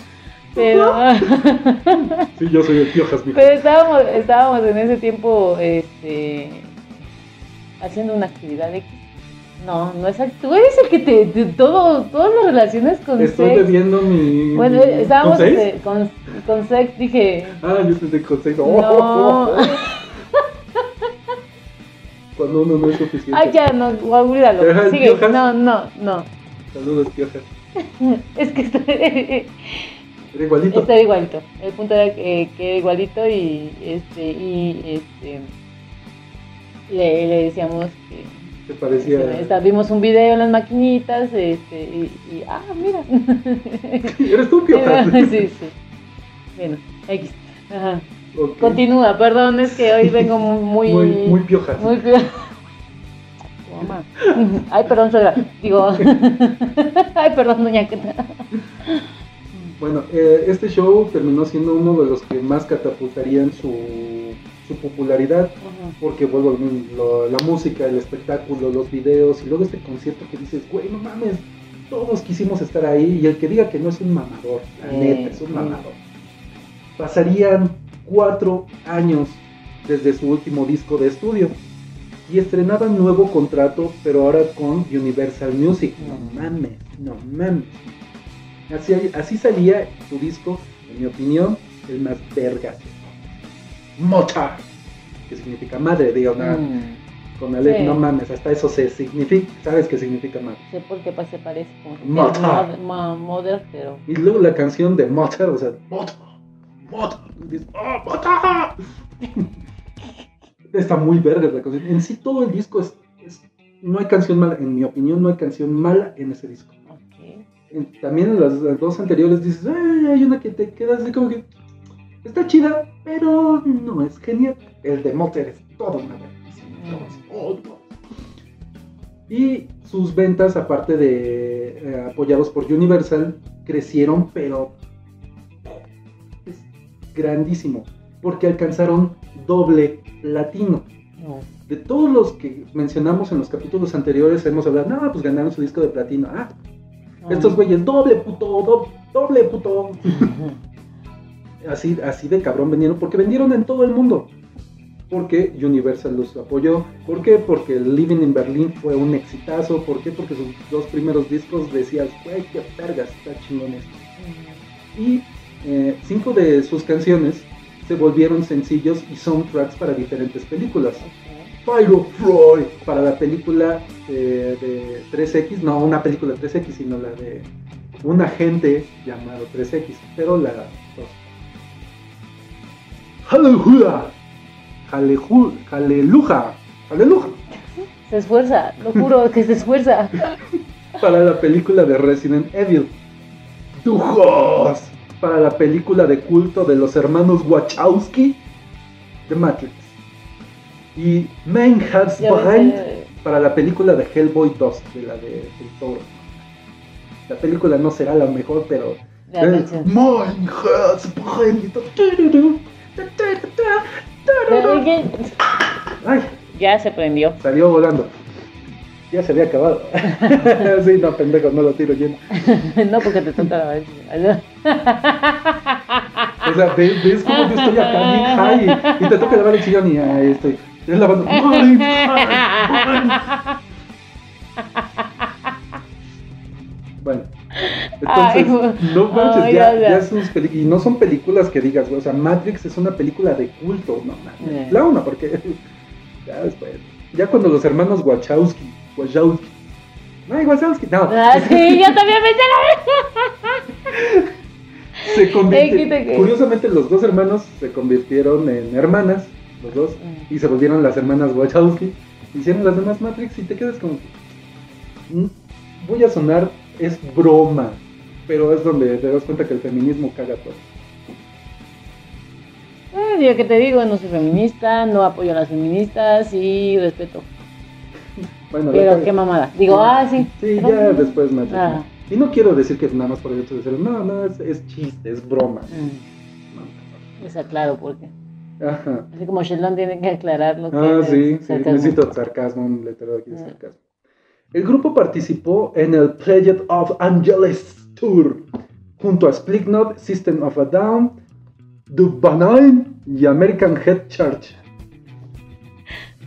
pero. sí, yo soy el piojas, Pero estábamos, estábamos en ese tiempo este, haciendo una actividad X. No, no es tú eres el que te, todo, todas las relaciones con Estoy sex. bebiendo mi. Bueno, estábamos ¿Con, sex? Este, con, con sex, dije. Ah, yo estoy con sex. Oh, no. Oh, oh cuando uno no es suficiente. Ay, ya, no, olvídalo. Sigue. No, no, no. Saludos, piojas. es que está. Era igualito. Está igualito. El punto era que, que era igualito y este y este le, le decíamos que se parecía. Vimos un video en las maquinitas este, y, y ah, mira. Eres tú, pioja. sí, sí. Bueno, X. Ajá. Continúa, perdón, es que hoy vengo muy... Muy, muy pioja. Muy pioja. Ay, perdón, suegra. Digo... Ay, perdón, doña Bueno, eh, este show terminó siendo uno de los que más catapultarían su, su popularidad, porque vuelvo la música, el espectáculo, los videos y luego este concierto que dices, güey, no mames, todos quisimos estar ahí y el que diga que no es un mamador, la neta, es un mamador. Pasarían cuatro años desde su último disco de estudio y estrenaban nuevo contrato, pero ahora con Universal Music. No mames, no mames. Así, así salía su disco, en mi opinión, el más vergas. Mota, que significa madre, digo, nada. Mm. Con el no mames, hasta eso se significa, ¿sabes qué significa madre? Sí, porque pues, se parece Mota. Mother, pero... Y luego la canción de Mota, o sea, Mota, Mota, ¡Oh, Mota! Está muy verga la canción. En sí todo el disco es, no hay canción mala, en mi opinión no hay canción mala en ese disco. También en las, dos anteriores dices, Ay, hay una que te quedas así como que está chida, pero no es genial. El de Motor es todo una Y sus ventas, aparte de eh, apoyados por Universal, crecieron, pero grandísimo, porque alcanzaron doble platino. De todos los que mencionamos en los capítulos anteriores, hemos hablado, no, pues ganaron su disco de platino. Ah, estos güeyes, doble puto, doble puto. así, así de cabrón vendieron, porque vendieron en todo el mundo. Porque Universal los apoyó. ¿Por qué? Porque Living in Berlin fue un exitazo. ¿Por qué? Porque sus dos primeros discos decías, güey, qué vergas, está chingón esto. Y eh, cinco de sus canciones se volvieron sencillos y soundtracks para diferentes películas. Pyro Freud para la película de, de 3X, no una película 3X, sino la de un agente llamado 3X, pero la Aleluya. Aleluya. Aleluya. Se esfuerza, lo juro que se esfuerza. Para la película de Resident Evil. Dujos. Para la película de culto de los hermanos Wachowski de Matrix. Y Main Hearts Behind para la película de Hellboy 2, de la de El Toro. La película no será la mejor, pero. Main Hearts Behind. Ay, ya se prendió. Salió volando. Ya se había acabado. sí, no, pendejo, no lo tiro lleno. no, porque te toca la vez. o sea, ves, ves cómo yo estoy acá bien high y, te toca lavar el sillón y ahí estoy. Es lavando. Bueno, entonces, no manches, ya, ya, y no son películas que digas, o sea, Matrix es una película de culto, no, no la una, porque ya después, ya cuando los hermanos Wachowski, Wachowski, no, Wachowski, no. Ah, sí, yo también pensé la Se convirtieron, curiosamente los dos hermanos se convirtieron en hermanas, los dos, y se volvieron las hermanas Wachowski, hicieron las demás Matrix y te quedas como, mm, voy a sonar es broma, pero es donde te das cuenta que el feminismo caga todo. Eh, yo que te digo, no soy feminista, no apoyo a las feministas y respeto. Bueno, pero qué mamada. Digo, ah, sí. Sí, ya después me ah. Y no quiero decir que es nada más por el hecho de ser, no, no, es, chiste, es broma. Mm. Es aclaro porque. Ajá. Así como Sheldon tiene que aclararlo. Ah, sí, sí, necesito sarcasmo, un letrero aquí de ah. sarcasmo. El grupo participó en el Project of Angeles Tour junto a Splitnot, System of a Down, Dubbanine y American Head Church.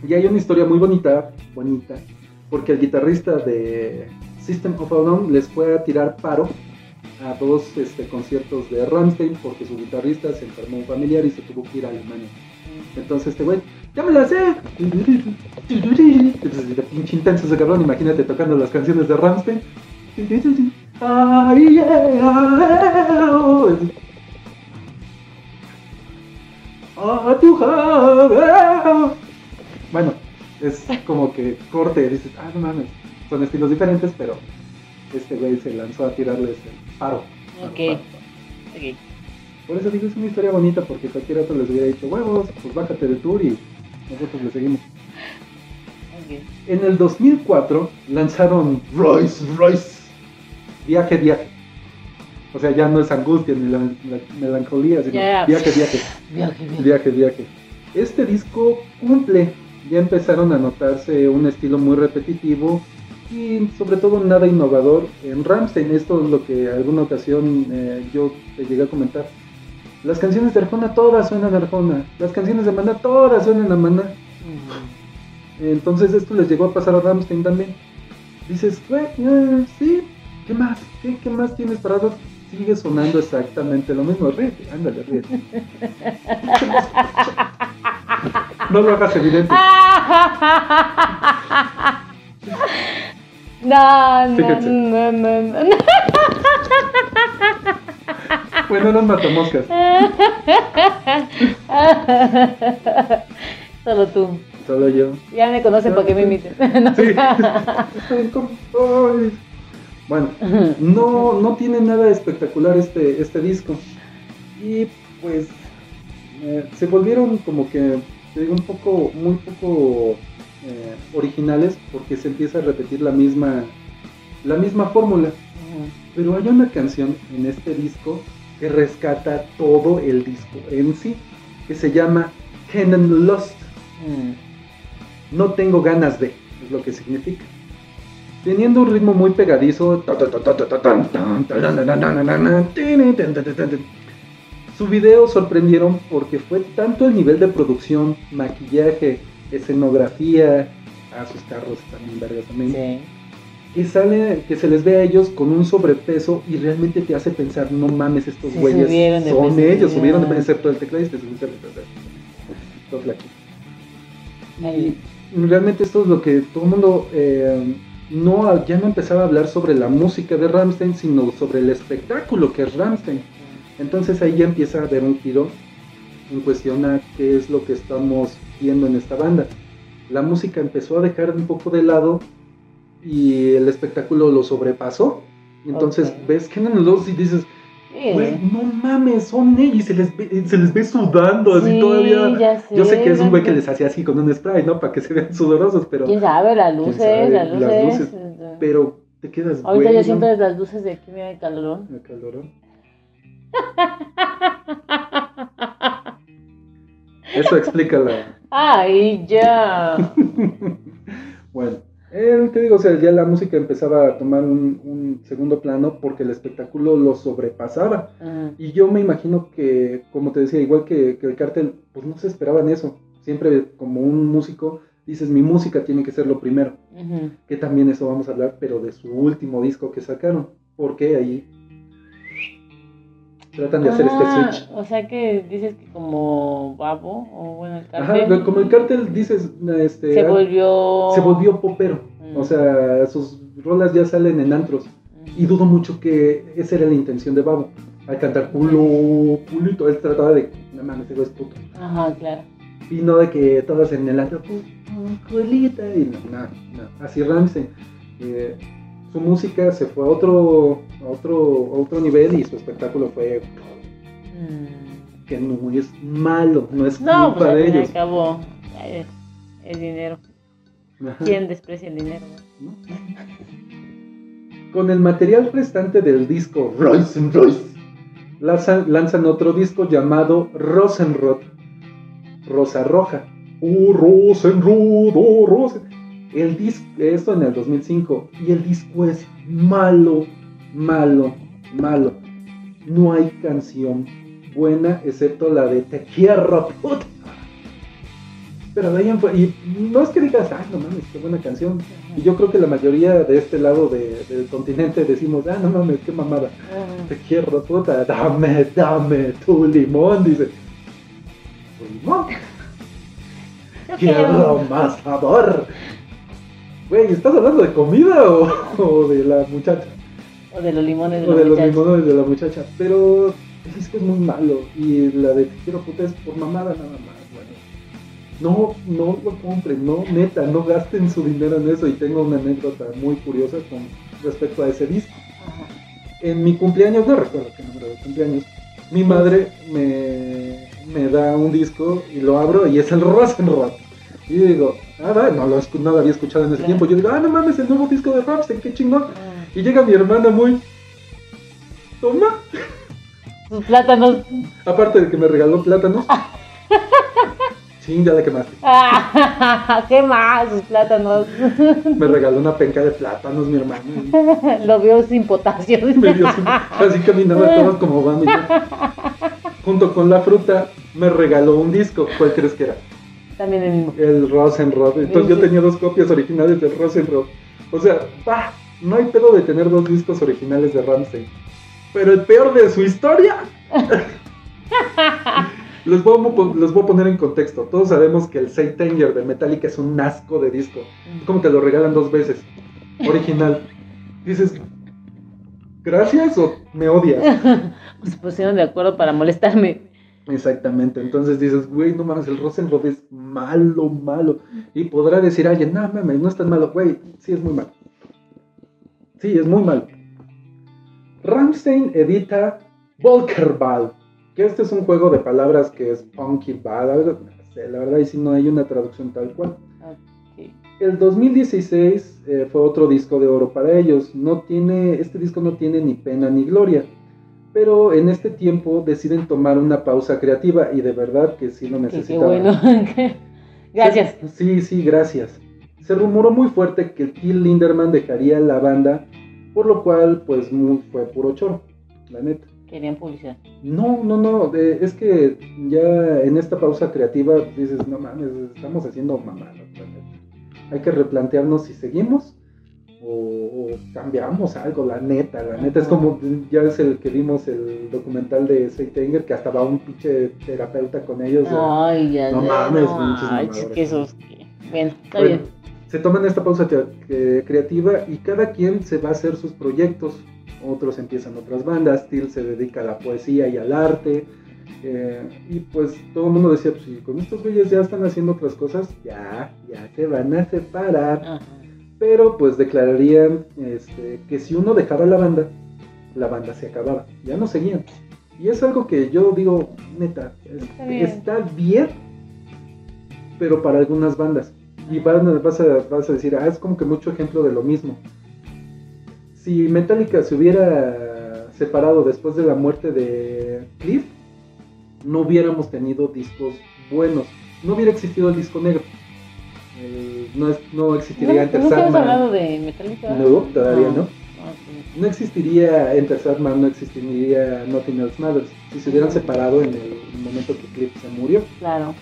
Y hay una historia muy bonita, bonita, porque el guitarrista de System of a Down les fue a tirar paro a dos este, conciertos de Rammstein porque su guitarrista se enfermó un familiar y se tuvo que ir a Alemania. Entonces este güey ¡Ya me la sé! De pinche intenso ese cabrón, imagínate tocando las canciones de Rammstein. Bueno, es como que corte, dices, ah, no mames, son estilos diferentes, pero este güey se lanzó a tirarles el paro. Ok. Por eso digo, es una historia bonita, porque cualquier otro les hubiera dicho, huevos, pues bájate del tour y nosotros le seguimos. En el 2004 lanzaron Royce Royce Viaje Viaje. O sea, ya no es angustia ni la, melancolía, sino viaje, viaje, viaje, viaje, viaje. este disco cumple. Ya empezaron a notarse un estilo muy repetitivo y sobre todo nada innovador en Ramstein. Esto es lo que alguna ocasión eh, yo te llegué a comentar. Las canciones de Arjona todas suenan a Arjona. Las canciones de Maná todas suenan a Maná. Entonces esto les llegó a pasar a Ramstein también. Dices, eh, sí, ¿qué más? ¿Qué, ¿Qué, más tienes parado? Sigue sonando exactamente lo mismo. Ríete, ándale, ríete. no lo hagas evidente. No, no, no, no, no. Bueno, no matamoscas. Solo tú. Solo yo. Ya me conocen porque me imiten. Bueno, no, no tiene nada espectacular este, este disco. Y pues eh, se volvieron como que, digo, un poco, muy poco eh, originales porque se empieza a repetir la misma, la misma fórmula. Pero hay una canción en este disco que rescata todo el disco en sí, que se llama Canon Lost. No tengo ganas de, es lo que significa. Teniendo un ritmo muy pegadizo, su video sorprendieron porque fue tanto el nivel de producción, maquillaje, escenografía, a sus carros también, vergas también. Que sale, que se les ve a ellos con un sobrepeso y realmente te hace pensar, no mames, estos güeyes son ellos, subieron de excepto el tecladista, y realmente esto es lo que todo el mundo eh, no, ya no empezaba a hablar sobre la música de Ramstein, sino sobre el espectáculo que es Ramstein. Entonces ahí ya empieza a haber un giro en cuestión a qué es lo que estamos viendo en esta banda. La música empezó a dejar un poco de lado y el espectáculo lo sobrepasó. Entonces ves que en los y dices, Güey, no mames, son ellos y se les ve, se les ve sudando así todavía. Yo sé que es un güey que les hacía así con un spray, ¿no? Para que se vean sudorosos, pero. ¿Quién sabe? Las luces, las luces. Pero te quedas, Ahorita yo siento desde las luces de aquí, mira el calorón. El calorón. Eso explica la. ¡Ay, ya! bueno. Eh, te digo, o sea, ya la música empezaba a tomar un, segundo plano porque el espectáculo lo sobrepasaba. Y yo me imagino que, como te decía, igual que, el cartel, pues no se esperaban eso. Siempre como un músico dices, mi música tiene que ser lo primero. Que también eso vamos a hablar, pero de su último disco que sacaron. Porque ahí tratan de hacer este ah, switch. O sea que dices que como Babo, o bueno, el cartel. Ajá, como el cartel dices, este. Se volvió. Se volvió popero. Mm. O sea, sus rolas ya salen en antros. Mm. Y dudo mucho que esa era la intención de Babo. Al cantar culo, culito, él trataba de. No mames, es puto. Ajá, claro. Y no de que todas en el antro, culita, y no, no, no. Así Ramsey. Eh, su música se fue a otro, a otro, otro nivel y su espectáculo fue mm. que no es malo, no es no, culpa pues, de ellos. acabó el, dinero. ¿Quién desprecia el dinero? Con el material restante del disco Royce Royce, lanzan, otro disco llamado Rosenrod, Rosa Roja. Uh, Rosenrod, oh, Rosen. El disco, esto en el 2005, y el disco es malo, malo, malo. No hay canción buena excepto la de Te quiero, puta. Pero de ahí en y no es que digas, ay, no mames, qué buena canción. Y yo creo que la mayoría de este lado del continente decimos, ah, no mames, qué mamada. Te quiero, puta, dame, dame tu limón, dice. ¿Tu limón? Quiero más sabor. Güey, ¿estás hablando de comida o, de la muchacha? O de los limones de, o de los limones de la muchacha. Pero es que es muy malo. Y la de te quiero puta es por mamada nada más. Bueno. No, no lo compren, no, neta, no gasten su dinero en eso. Y tengo una anécdota muy curiosa con respecto a ese disco. En mi cumpleaños, no recuerdo qué número de cumpleaños, mi madre me, me da un disco y lo abro y es el Rosenrod. Y digo, ah, no lo, no lo había escuchado en ese tiempo. Yo digo, ah, no mames, el nuevo disco de Ramstein, qué chingón. Ah. Y llega mi hermana muy, toma. Sus plátanos. Aparte de que me regaló plátanos. Sí, ya la quemaste. ¿Qué más? Plátanos. Me regaló una penca de plátanos, mi hermano. Lo vio sin potasio. Me vio sin, así caminaba todos como van. Junto con la fruta, me regaló un disco. ¿Cuál crees que era? También el mismo. El Rosenrod. Entonces yo tenía dos copias originales del Rosenrod. O sea, bah, no hay pedo de tener dos discos originales de Ramsey. Pero el peor de su historia. les, voy a, les voy a poner en contexto. Todos sabemos que el Satanger de Metallica es un asco de disco. Es como te lo regalan dos veces. Original. Dices, ¿gracias o me odias? Se pusieron de acuerdo para molestarme. Exactamente, entonces dices, güey, no mames, el Rosenrod es malo, malo. Y podrá decir alguien, no mames, no es tan malo, güey, sí es muy malo. Sí, es muy malo. Ramstein edita Volkerball, que este es un juego de palabras que es Punky Ball, la verdad, y si no hay una traducción tal cual. El 2016 eh, fue otro disco de oro para ellos. No tiene, este disco no tiene ni pena ni gloria pero en este tiempo deciden tomar una pausa creativa y de verdad que sí lo necesitaban. Qué, bueno. gracias. Sí, sí, gracias. Se rumoró muy fuerte que Till Linderman dejaría la banda, por lo cual pues fue puro choro, la neta. Querían publicidad. No, no, no, es que ya en esta pausa creativa dices, no mames, estamos haciendo mamadas, Hay que replantearnos si seguimos cambiamos algo, la neta, la neta es como, ya es el que vimos el documental de Seitenger, que hasta va un pinche terapeuta con ellos. Ay, ya No mames, Ay, que esos, bueno, está bien. Se toman esta pausa creativa y cada quien se va a hacer sus proyectos. Otros empiezan otras bandas, Till se dedica a la poesía y al arte. Eh, y pues todo el mundo decía, pues si con estos güeyes ya están haciendo otras cosas, ya, ya se van a separar. Ajá pero pues declararían este, que si uno dejaba la banda, la banda se acababa, ya no seguían. Y es algo que yo digo, neta, está bien, pero para algunas bandas. Y vas, a, decir, ah, es como que mucho ejemplo de lo mismo. Si Metallica se hubiera separado después de la muerte de Cliff, no hubiéramos tenido discos buenos. No hubiera existido el disco negro no, no existiría Enter ¿No Sandman. hablado de Metallica? No, todavía no. No, existiría Enter Sandman, no existiría Nothing Else Matters. Si se hubieran separado en el momento que Cliff se murió. Claro.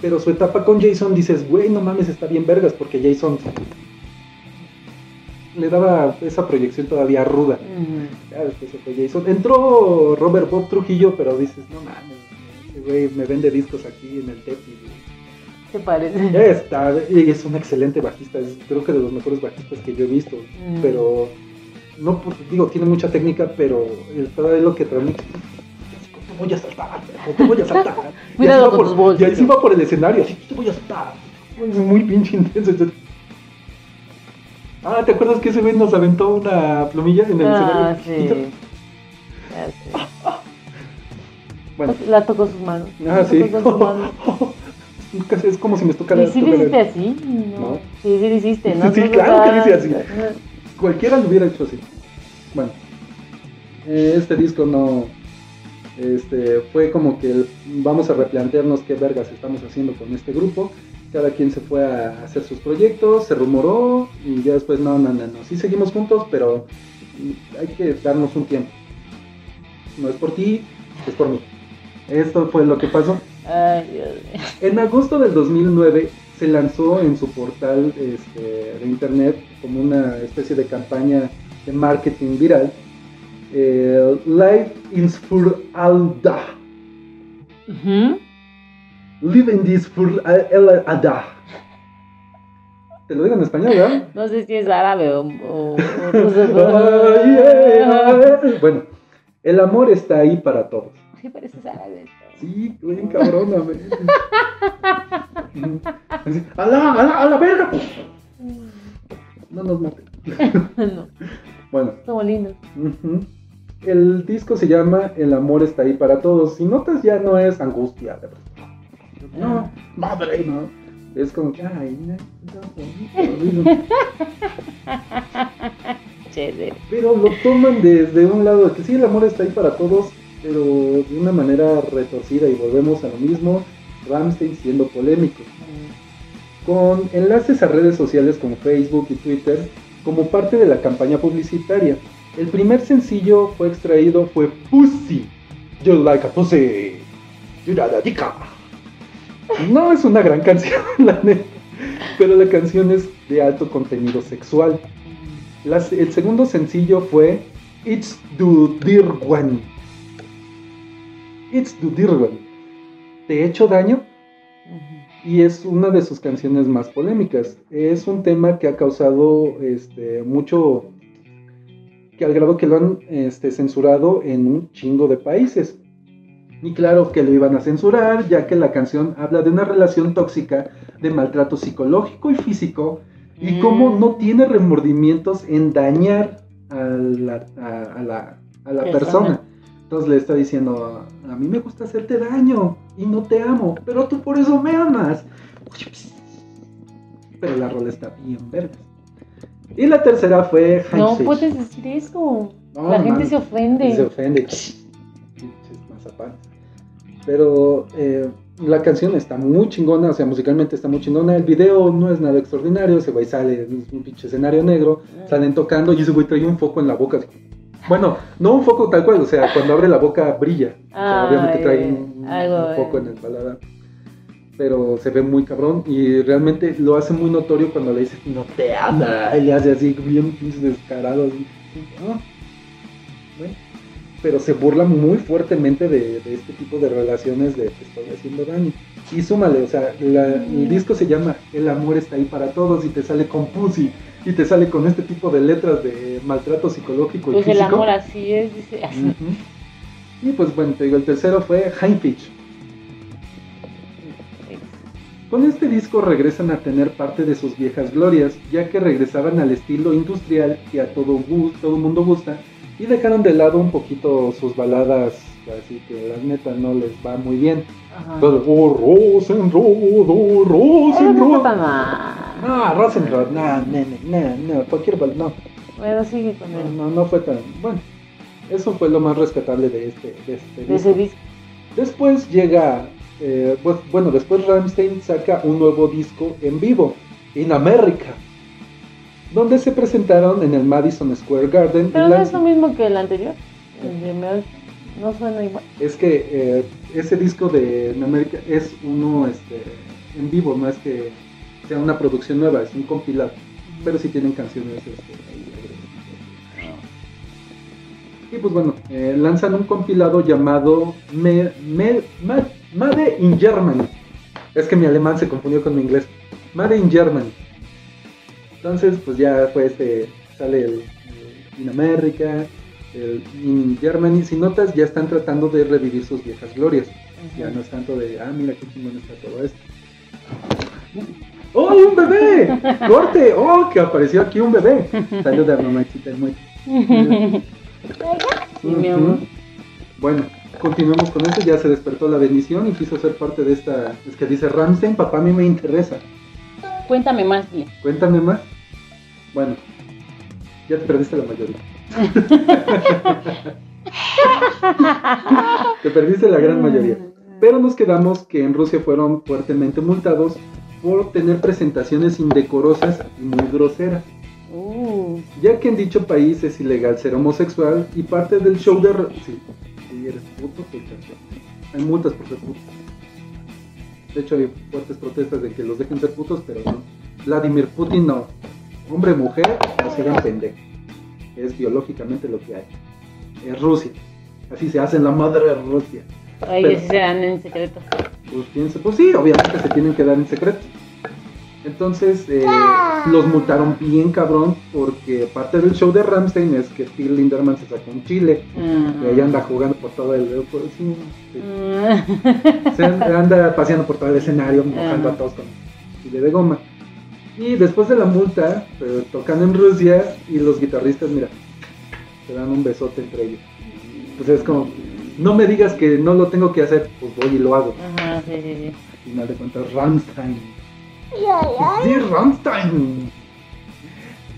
Pero su etapa con Jason dices, güey, no mames, está bien vergas, porque Jason le daba esa proyección todavía ruda. Ya después se fue Jason. Entró Robert Bob Trujillo, pero dices, no mames, güey me vende discos aquí en el Tepi. ¿Qué parece? Está, es un excelente bajista, es, creo que de los mejores bajistas que yo he visto, mm. pero no digo, tiene mucha técnica, pero el todo lo que transmite te voy a saltar, te voy a saltar. Tus bolsos. Y sí va por el escenario, así te voy a saltar. Es muy pinche intenso. Ah, ¿te acuerdas que ese güey nos aventó una plumilla en el ah, escenario? Sí. bueno. La tocó sus manos. Ah, sí. Sus manos. Es como si me tocara. ¿Y si lo hiciste así? No. Sí, sí lo hiciste, ¿no? Sí, claro que lo hice así. Cualquiera lo hubiera hecho así. Bueno, eh, este disco no. Este, fue como que vamos a replantearnos qué vergas estamos haciendo con este grupo. Cada quien se fue a hacer sus proyectos, se rumoró y ya después no, no, no, no. Sí seguimos juntos, pero hay que darnos un tiempo. No es por ti, es por mí. Esto fue lo que pasó. En agosto del 2009 se lanzó en su portal este, de internet como una especie de campaña de marketing viral eh, Live ins für Alda. Live in this for Alda. Te lo digo en español, ¿verdad? No sé si es árabe o... o, bueno, el amor está ahí para todos. Sí, pareces árabe. Sí, bien cabrona, ¡A la, a la, a la verga! Pues. No nos maten. no. Bueno. Somos lindos. El disco se llama El amor está ahí para todos. Si notas, ya no es angustia. No, madre, no. Es como que, ay, no, Pero lo toman desde un lado de que sí, el amor está ahí para todos, pero de una manera retorcida y volvemos a lo mismo. Ramstein siendo polémico. Con enlaces a redes sociales como Facebook y Twitter como parte de la campaña publicitaria. El primer sencillo fue extraído fue Pussy. You like a pussy. Dica. No es una gran canción, la neta. Pero la canción es de alto contenido sexual. el segundo sencillo fue It's Du Dear One. It's Dear One. ¿Te he hecho daño? Y es una de sus canciones más polémicas. Es un tema que ha causado este, mucho. que al grado que lo han este, censurado en un chingo de países. Y claro que lo iban a censurar, ya que la canción habla de una relación tóxica de maltrato psicológico y físico y mm. cómo no tiene remordimientos en dañar a la, a, la, persona. Entonces le está diciendo, a mí me gusta hacerte daño y no te amo, pero tú por eso me amas. Pero la rola está bien verde. Y la tercera fue No puedes decir eso. la gente se ofende. Se ofende. Pero eh, la canción está muy chingona, o sea, musicalmente está muy chingona. El video no es nada extraordinario, ese güey sale en un pinche escenario negro, salen tocando y ese güey trae un foco en la boca. Bueno, no un foco tal cual, o sea, cuando abre la boca brilla. O sea, obviamente trae un, foco en el paladar. Pero se ve muy cabrón y realmente lo hace muy notorio cuando le dice no te ama. Y le hace así bien descarado. Así. Bueno pero se burla muy fuertemente de, este tipo de relaciones de te estoy haciendo daño. Y súmale, o sea, el disco se llama El amor está ahí para todos y te sale con Pussy y te sale con este tipo de letras de maltrato psicológico pues y físico. el amor así es, dice. Y pues bueno, te digo, el tercero fue Heinfich. Con este disco regresan a tener parte de sus viejas glorias, ya que regresaban al estilo industrial que a todo, todo mundo gusta y dejaron de lado un poquito sus baladas, así que la neta no les va muy bien. Ajá. oh, Rosenrod, oh, Rosenrod. No, Rosenrod, no, no, no, no, cualquier balada, no. Bueno, sigue con él. No, no fue tan, bueno, eso fue lo más rescatable de este, de este de Ese disco. Después llega, eh, pues, bueno, después Rammstein saca un nuevo disco en vivo, en América donde se presentaron en el Madison Square Garden. Pero no es lo mismo que el anterior, el de no suena igual. Es que eh, ese disco de América es uno este, en vivo, no es que sea una producción nueva, es un compilado, pero sí tienen canciones. Este, y pues bueno, eh, lanzan un compilado llamado Me, Made in Germany. Es que mi alemán se confundió con mi inglés. Made in Germany entonces, pues ya fue este, sale el, In America, el In Germany. Si notas, ya están tratando de revivir sus viejas glorias. Ya no es tanto de, ah, mira qué chingón está todo esto. ¡Oh, un bebé! ¡Corte! ¡Oh, que apareció aquí un bebé! Saluda, mamachita muy. Bueno, continuemos con eso. Ya se despertó la bendición y quiso ser parte de esta. Es que dice Ramstein, papá, a mí me interesa. Cuéntame más, bien. Cuéntame más. Bueno, ya te perdiste la mayoría. te perdiste la gran mayoría. Pero nos quedamos que en Rusia fueron fuertemente multados por tener presentaciones indecorosas y muy groseras. Uh. Ya que en dicho país es ilegal ser homosexual y parte del show de... Sí, si eres puto, pues hay multas por ser puto. De hecho hay fuertes protestas de que los dejen ser putos, pero no. Vladimir Putin no hombre mujer, no se ven pendejos. Es biológicamente lo que hay. Es Rusia. Así se hace en la madre de Rusia. Ay, se dan en secreto. Pues piensa, pues sí, obviamente se tienen que dar en secreto. Entonces eh, los multaron bien cabrón porque parte del show de Ramstein es que Phil Linderman se sacó un chile y ahí anda jugando por todo el... se anda paseando por todo el escenario mojando a todos con chile de goma. Y después de la multa, tocando en Rusia, y los guitarristas, mira, se dan un besote entre ellos. Pues es como, no me digas que no lo tengo que hacer, pues voy y lo hago. Ajá, sí, sí, sí. Al final de cuentas, Rammstein. Sí, Rammstein.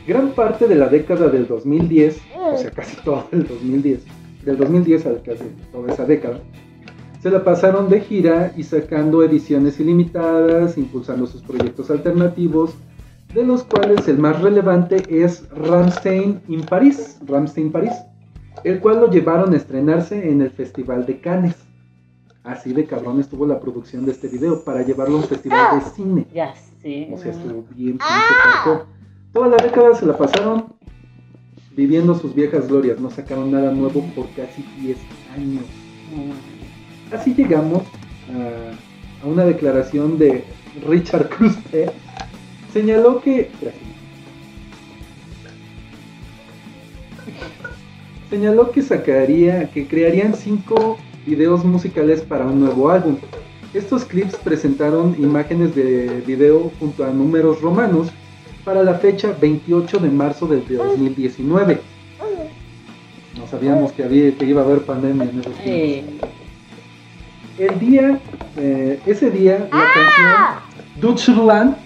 Gran parte de la década del 2010, o sea, casi todo el 2010, del 2010 al casi toda esa década, se la pasaron de gira y sacando ediciones ilimitadas, impulsando sus proyectos alternativos, de los cuales el más relevante es Ramstein en París, Ramstein París, el cual lo llevaron a estrenarse en el Festival de Cannes. Así de cabrón estuvo la producción de este video para llevarlo a un festival de cine. Ya sé. O sea, estuvo bien ah. Toda la década se la pasaron viviendo sus viejas glorias, no sacaron nada nuevo por casi 10 años. Así llegamos a, una declaración de Richard Kruspe. Señaló que. Señaló que sacaría, que crearían cinco videos musicales para un nuevo álbum. Estos clips presentaron imágenes de video junto a números romanos para la fecha 28 de marzo del 2019. No sabíamos que, había, que iba a haber pandemia en esos tiempos. El día, eh, ese día, la ¡Ah! canción Deutschland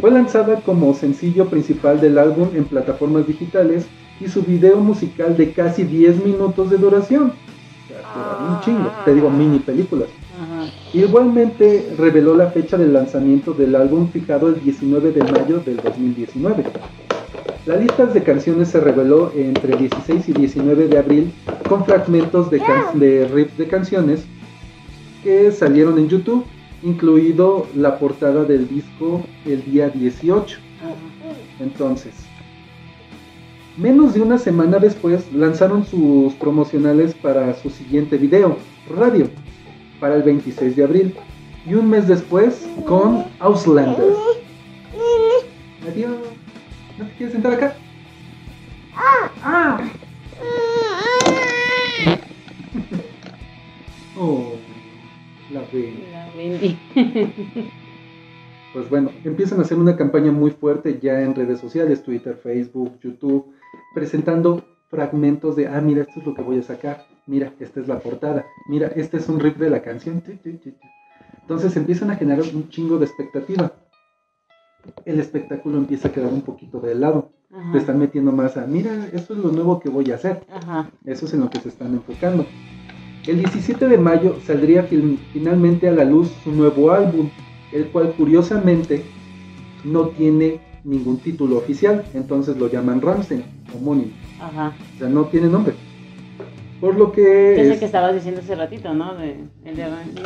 fue lanzada como sencillo principal del álbum en plataformas digitales y su video musical de casi 10 minutos de duración un chingo, te digo mini películas. Igualmente reveló la fecha de lanzamiento del álbum fijado el 19 de mayo del 2019. La lista de canciones se reveló entre 16 y 19 de abril con fragmentos de, de riff de canciones que salieron en YouTube, incluido la portada del disco el día 18. Entonces, Menos de una semana después lanzaron sus promocionales para su siguiente video, Radio, para el 26 de abril. Y un mes después con Auslanders. Adiós. ¿No te quieres sentar acá? ¡Ah! oh, la vendí. La vendí. pues bueno, empiezan a hacer una campaña muy fuerte ya en redes sociales, Twitter, Facebook, YouTube, presentando fragmentos de, ah, mira, esto es lo que voy a sacar, mira, esta es la portada, mira, este es un riff de la canción. Entonces empiezan a generar un chingo de expectativa. El espectáculo empieza a quedar un poquito de lado. Te están metiendo más a, mira, esto es lo nuevo que voy a hacer. Eso es en lo que se están enfocando. El 17 de mayo saldría finalmente a la luz su nuevo álbum, el cual curiosamente no tiene ningún título oficial, entonces lo llaman Ramstein, homónimo. Ajá. O sea, no tiene nombre. Por lo que... Es, el que estabas diciendo hace ratito, ¿no? De,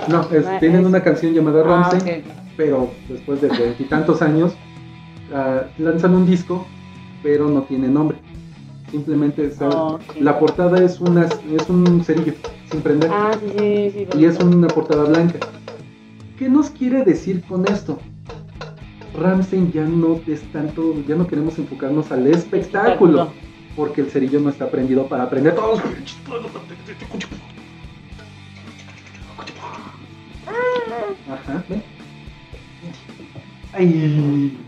no, tienen una canción llamada ah, Ramstein, pero después de veintitantos años uh, lanzan un disco, pero no tiene nombre. Simplemente la portada es, una, es un cerillo sin prender. Ah, sí, sí, y es una portada blanca. ¿Qué nos quiere decir con esto? Ramsey ya no es tanto, ya no queremos enfocarnos al espectáculo, porque el cerillo no está prendido para aprender todos. Ajá, ven. Ay.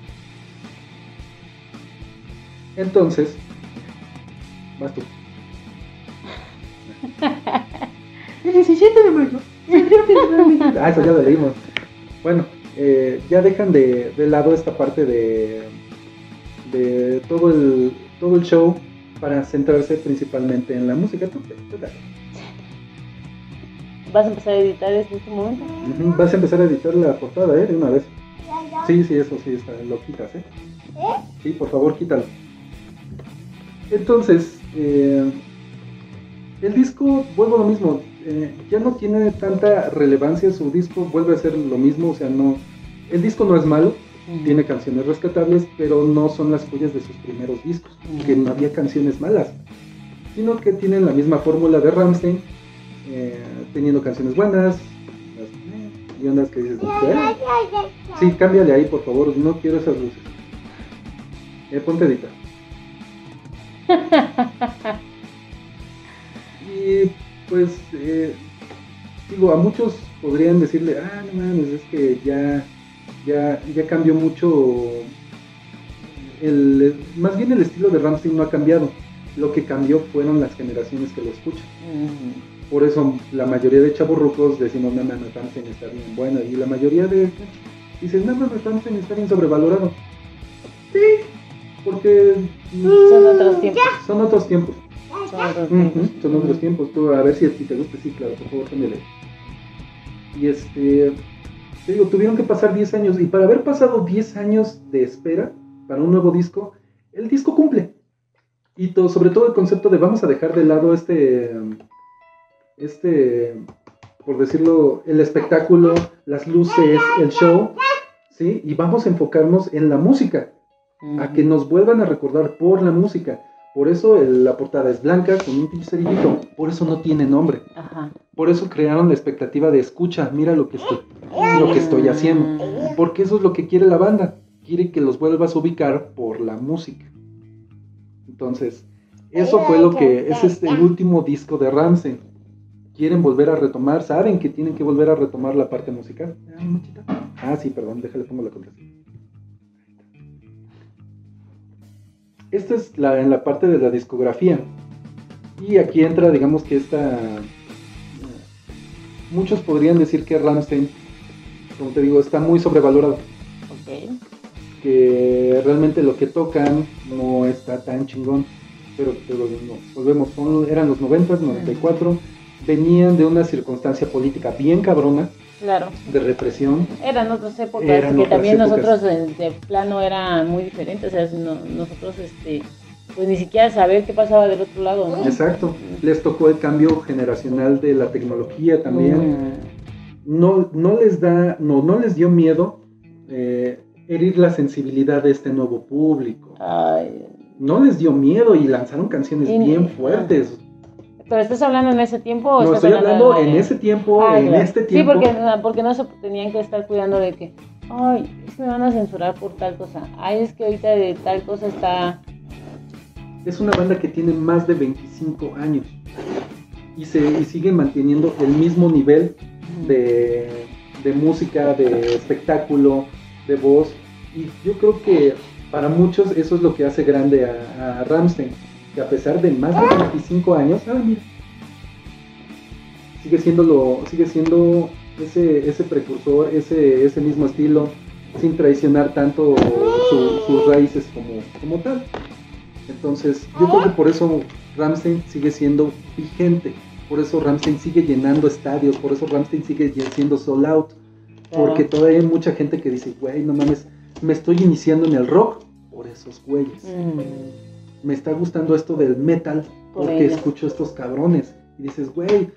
Entonces, vas tú. El 17 de mayo. ah, eso ya lo leímos. Bueno, eh, ya dejan de, lado esta parte de, de todo, el, todo el show para centrarse principalmente en la música. ¿Vas a empezar a editar en este momento? Vas a empezar a editar la portada, ¿eh? De una vez. Sí, sí, eso sí, está, lo quitas, ¿eh? ¿eh? Sí, por favor, quítalo. Entonces, eh, el disco, vuelvo a lo mismo, eh, ya no tiene tanta relevancia su disco, vuelve a ser lo mismo, o sea, no, el disco no es malo, tiene canciones rescatables, pero no son las joyas de sus primeros discos, que no había canciones malas, sino que tienen la misma fórmula de Ramstein, eh, teniendo canciones buenas, y unas que dices, sí, cámbiale ahí, por favor, no quiero esas luces. Eh, ponte edita. y pues eh, digo, a muchos podrían decirle, ah, no mames, es que ya, ya, ya cambió mucho, el, más bien el estilo de Ramstein no ha cambiado, lo que cambió fueron las generaciones que lo escuchan. Por eso la mayoría de chaburrucos decimos, no mames, Ramstein está bien bueno, y la mayoría de dicen, no mames, Ramstein está bien sobrevalorado. Sí, porque son otros tiempos. Son otros tiempos. Son otros tiempos. Tú, a ver si a ti te gusta. Sí, claro, por favor, cámbiale. Y este, digo, tuvieron que pasar 10 años. Y para haber pasado 10 años de espera para un nuevo disco, el disco cumple. Y todo, sobre todo el concepto de vamos a dejar de lado este, este, por decirlo, el espectáculo, las luces, el show, ¿sí? Y vamos a enfocarnos en la música, a que nos vuelvan a recordar por la música. Por eso la portada es blanca con un pinche cerillito. Por eso no tiene nombre. Por eso crearon la expectativa de escucha, mira lo que estoy, lo que estoy haciendo. Porque eso es lo que quiere la banda. Quiere que los vuelvas a ubicar por la música. Entonces, eso fue lo que es este, el último disco de Ramsey. Quieren volver a retomar, saben que tienen que volver a retomar la parte musical. Ah, sí, perdón, déjale pongo la contraseña. Esta es la, en la parte de la discografía. Y aquí entra, digamos que esta... Muchos podrían decir que Ramstein, como te digo, está muy sobrevalorado. Que realmente lo que tocan no está tan chingón. Pero, volvemos, eran los 90, 94. Venían de una circunstancia política bien cabrona claro. de represión. Eran otras épocas que también nosotros de, plano era muy diferente, o sea, nosotros este pues ni siquiera saber qué pasaba del otro lado, ¿no? Exacto, les tocó el cambio generacional de la tecnología también. No, no les da, no, no les dio miedo eh, herir la sensibilidad de este nuevo público. No les dio miedo y lanzaron canciones bien fuertes. ¿Pero estás hablando en ese tiempo? O no, estoy hablando, en ese tiempo, ah, en este tiempo. Sí, porque, porque no se tenían que estar cuidando de que, ay, es que me van a censurar por tal cosa. Ay, es que ahorita de tal cosa está... Es una banda que tiene más de 25 años y, se, y sigue manteniendo el mismo nivel de, de música, de espectáculo, de voz. Y yo creo que para muchos eso es lo que hace grande a, a Ramstein que a pesar de más de 25 años, sigue siendo lo, sigue siendo ese, ese precursor, ese, ese mismo estilo, sin traicionar tanto sus raíces como, como tal. Entonces, yo creo que por eso Ramstein sigue siendo vigente, por eso Ramstein sigue llenando estadios, por eso Ramstein sigue siendo sold out, porque todavía hay mucha gente que dice, güey, no mames, me estoy iniciando en el rock por esos güeyes. Mm me está gustando esto del metal porque escucho estos cabrones. Y dices, güey,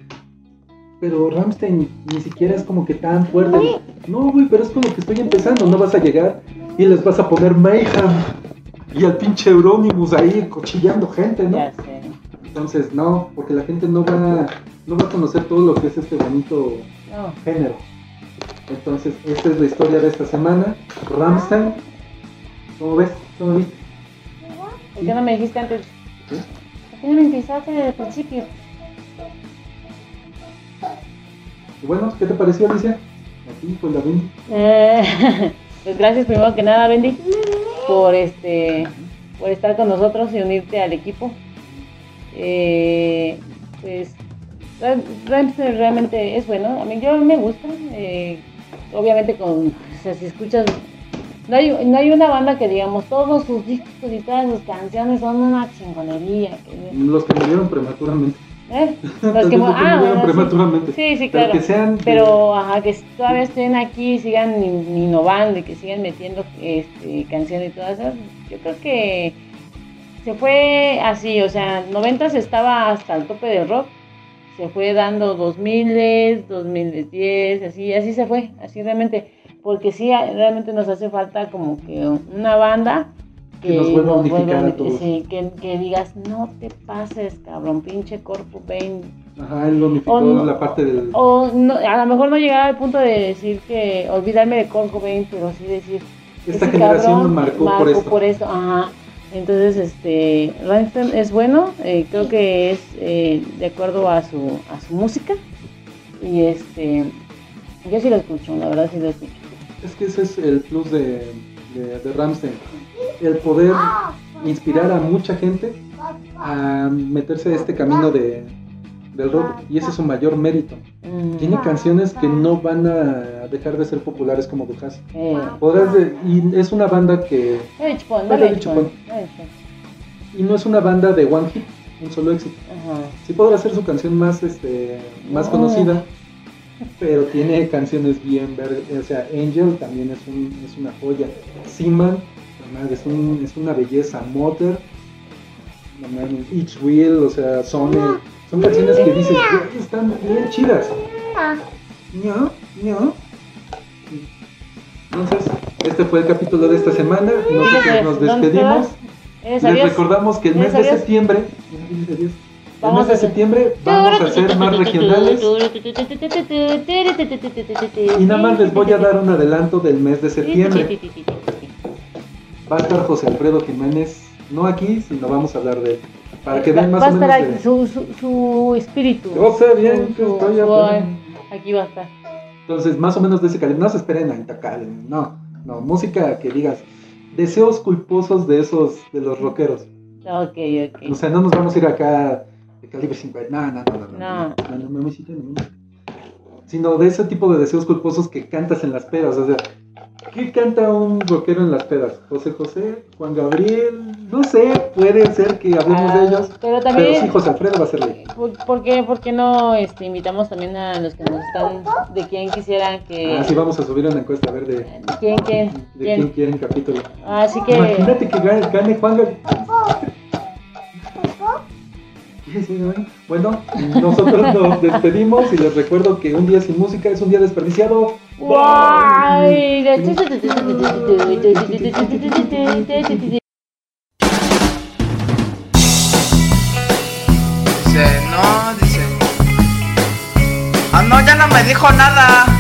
pero Ramstein ni siquiera es como que tan fuerte. No, güey, pero es como que estoy empezando. No vas a llegar y les vas a poner Mayhem y al pinche Euronymous ahí cochillando gente, ¿no? Entonces, no, porque la gente no va, no va a conocer todo lo que es este bonito género. Entonces, esta es la historia de esta semana. Ramstein, ¿cómo ves? ¿Cómo viste? ¿Por qué no me dijiste antes? ¿Por qué no me empezaste desde el principio? bueno, ¿qué te pareció, Alicia? Aquí con la Bendy. Eh, pues gracias primero que nada, Bendy, por este por estar con nosotros y unirte al equipo. Eh, pues realmente es bueno. A mí yo me gusta. Eh, obviamente con, o sea, si escuchas no hay, no hay una banda que digamos todos sus discos y todas sus canciones son una chingonería. Los que murieron prematuramente. ¿Eh? Los que, ah, prematuramente. Sí, sí, claro. Pero, que sean Pero ajá, que todavía estén aquí y sigan innovando y que sigan metiendo este, canciones y todas esas. Yo creo que se fue así, o sea, 90 estaba hasta el tope del rock. Se fue dando 2000, 2010, así, así se fue, así realmente porque sí, realmente nos hace falta como que una banda que, nos vuelva a unificar a todos. Sí, que, digas, no te pases, cabrón, pinche Corpo ven. Ajá, él lo unificó la parte del... O no, a lo mejor no llegar al punto de decir que, olvidarme de Corpo Bain, pero sí decir... Esta generación nos marcó, por esto. por eso. Ajá. Entonces, este, Rammstein es bueno, eh, creo que es eh, de acuerdo a su, a su música. Y este, yo sí lo escucho, la verdad sí lo escucho. Es que ese es el plus de, de, Ramstein. El poder inspirar a mucha gente a meterse a este camino de, del rock. Y ese es su mayor mérito. Mm. Tiene canciones que no van a dejar de ser populares como Dujas. Eh. y es una banda que... Y no es una banda de one hit, un solo éxito. Sí podrá ser su canción más, este, más conocida, pero tiene canciones bien verdes. O sea, Angel también es, un, es una joya. Seaman, es, un, es una belleza. Mother, Each Wheel, o sea, son, son canciones que dices, están bien chidas. ¿No? ¿No? Entonces, este fue el capítulo de esta semana. Nosotros nos despedimos. Les recordamos que el mes de septiembre, el mes de septiembre vamos a ser más regionales. Y nada más les voy a dar un adelanto del mes de septiembre. Va a estar José Alfredo Jiménez, no aquí, sino vamos a hablar de él. Para que vean más o menos. su, su, su, espíritu. Yo sé bien que estoy Aquí va a estar. Entonces, más o menos de ese calibre. No se esperen a Intacale, no. No, música que digas deseos culposos de esos, de los rockeros. Ok, ok. O sea, no nos vamos a ir acá de calibre 50. No, no, no, no. No, no, no, no, no, Sino de ese tipo de deseos culposos que cantas en las pedas. O sea, ¿Qué canta un rockero en las pedas? José José, Juan Gabriel, no sé, puede ser que hablemos de ah, ellos. Pero también. Pero sí, José Alfredo va a ser ¿Por, ¿por, qué, ¿Por qué no este, invitamos también a los que nos están, de quién quisieran que. Ah, sí, vamos a subir una encuesta a ver de. ¿Quién, quién? De quién, quién quieren capítulo. Así que. Imagínate que gane, gane Juan Gabriel. Bueno, nosotros nos despedimos y les recuerdo que un día sin música es un día desperdiciado. Dice, no, dice. Ah, no, ya no me dijo nada.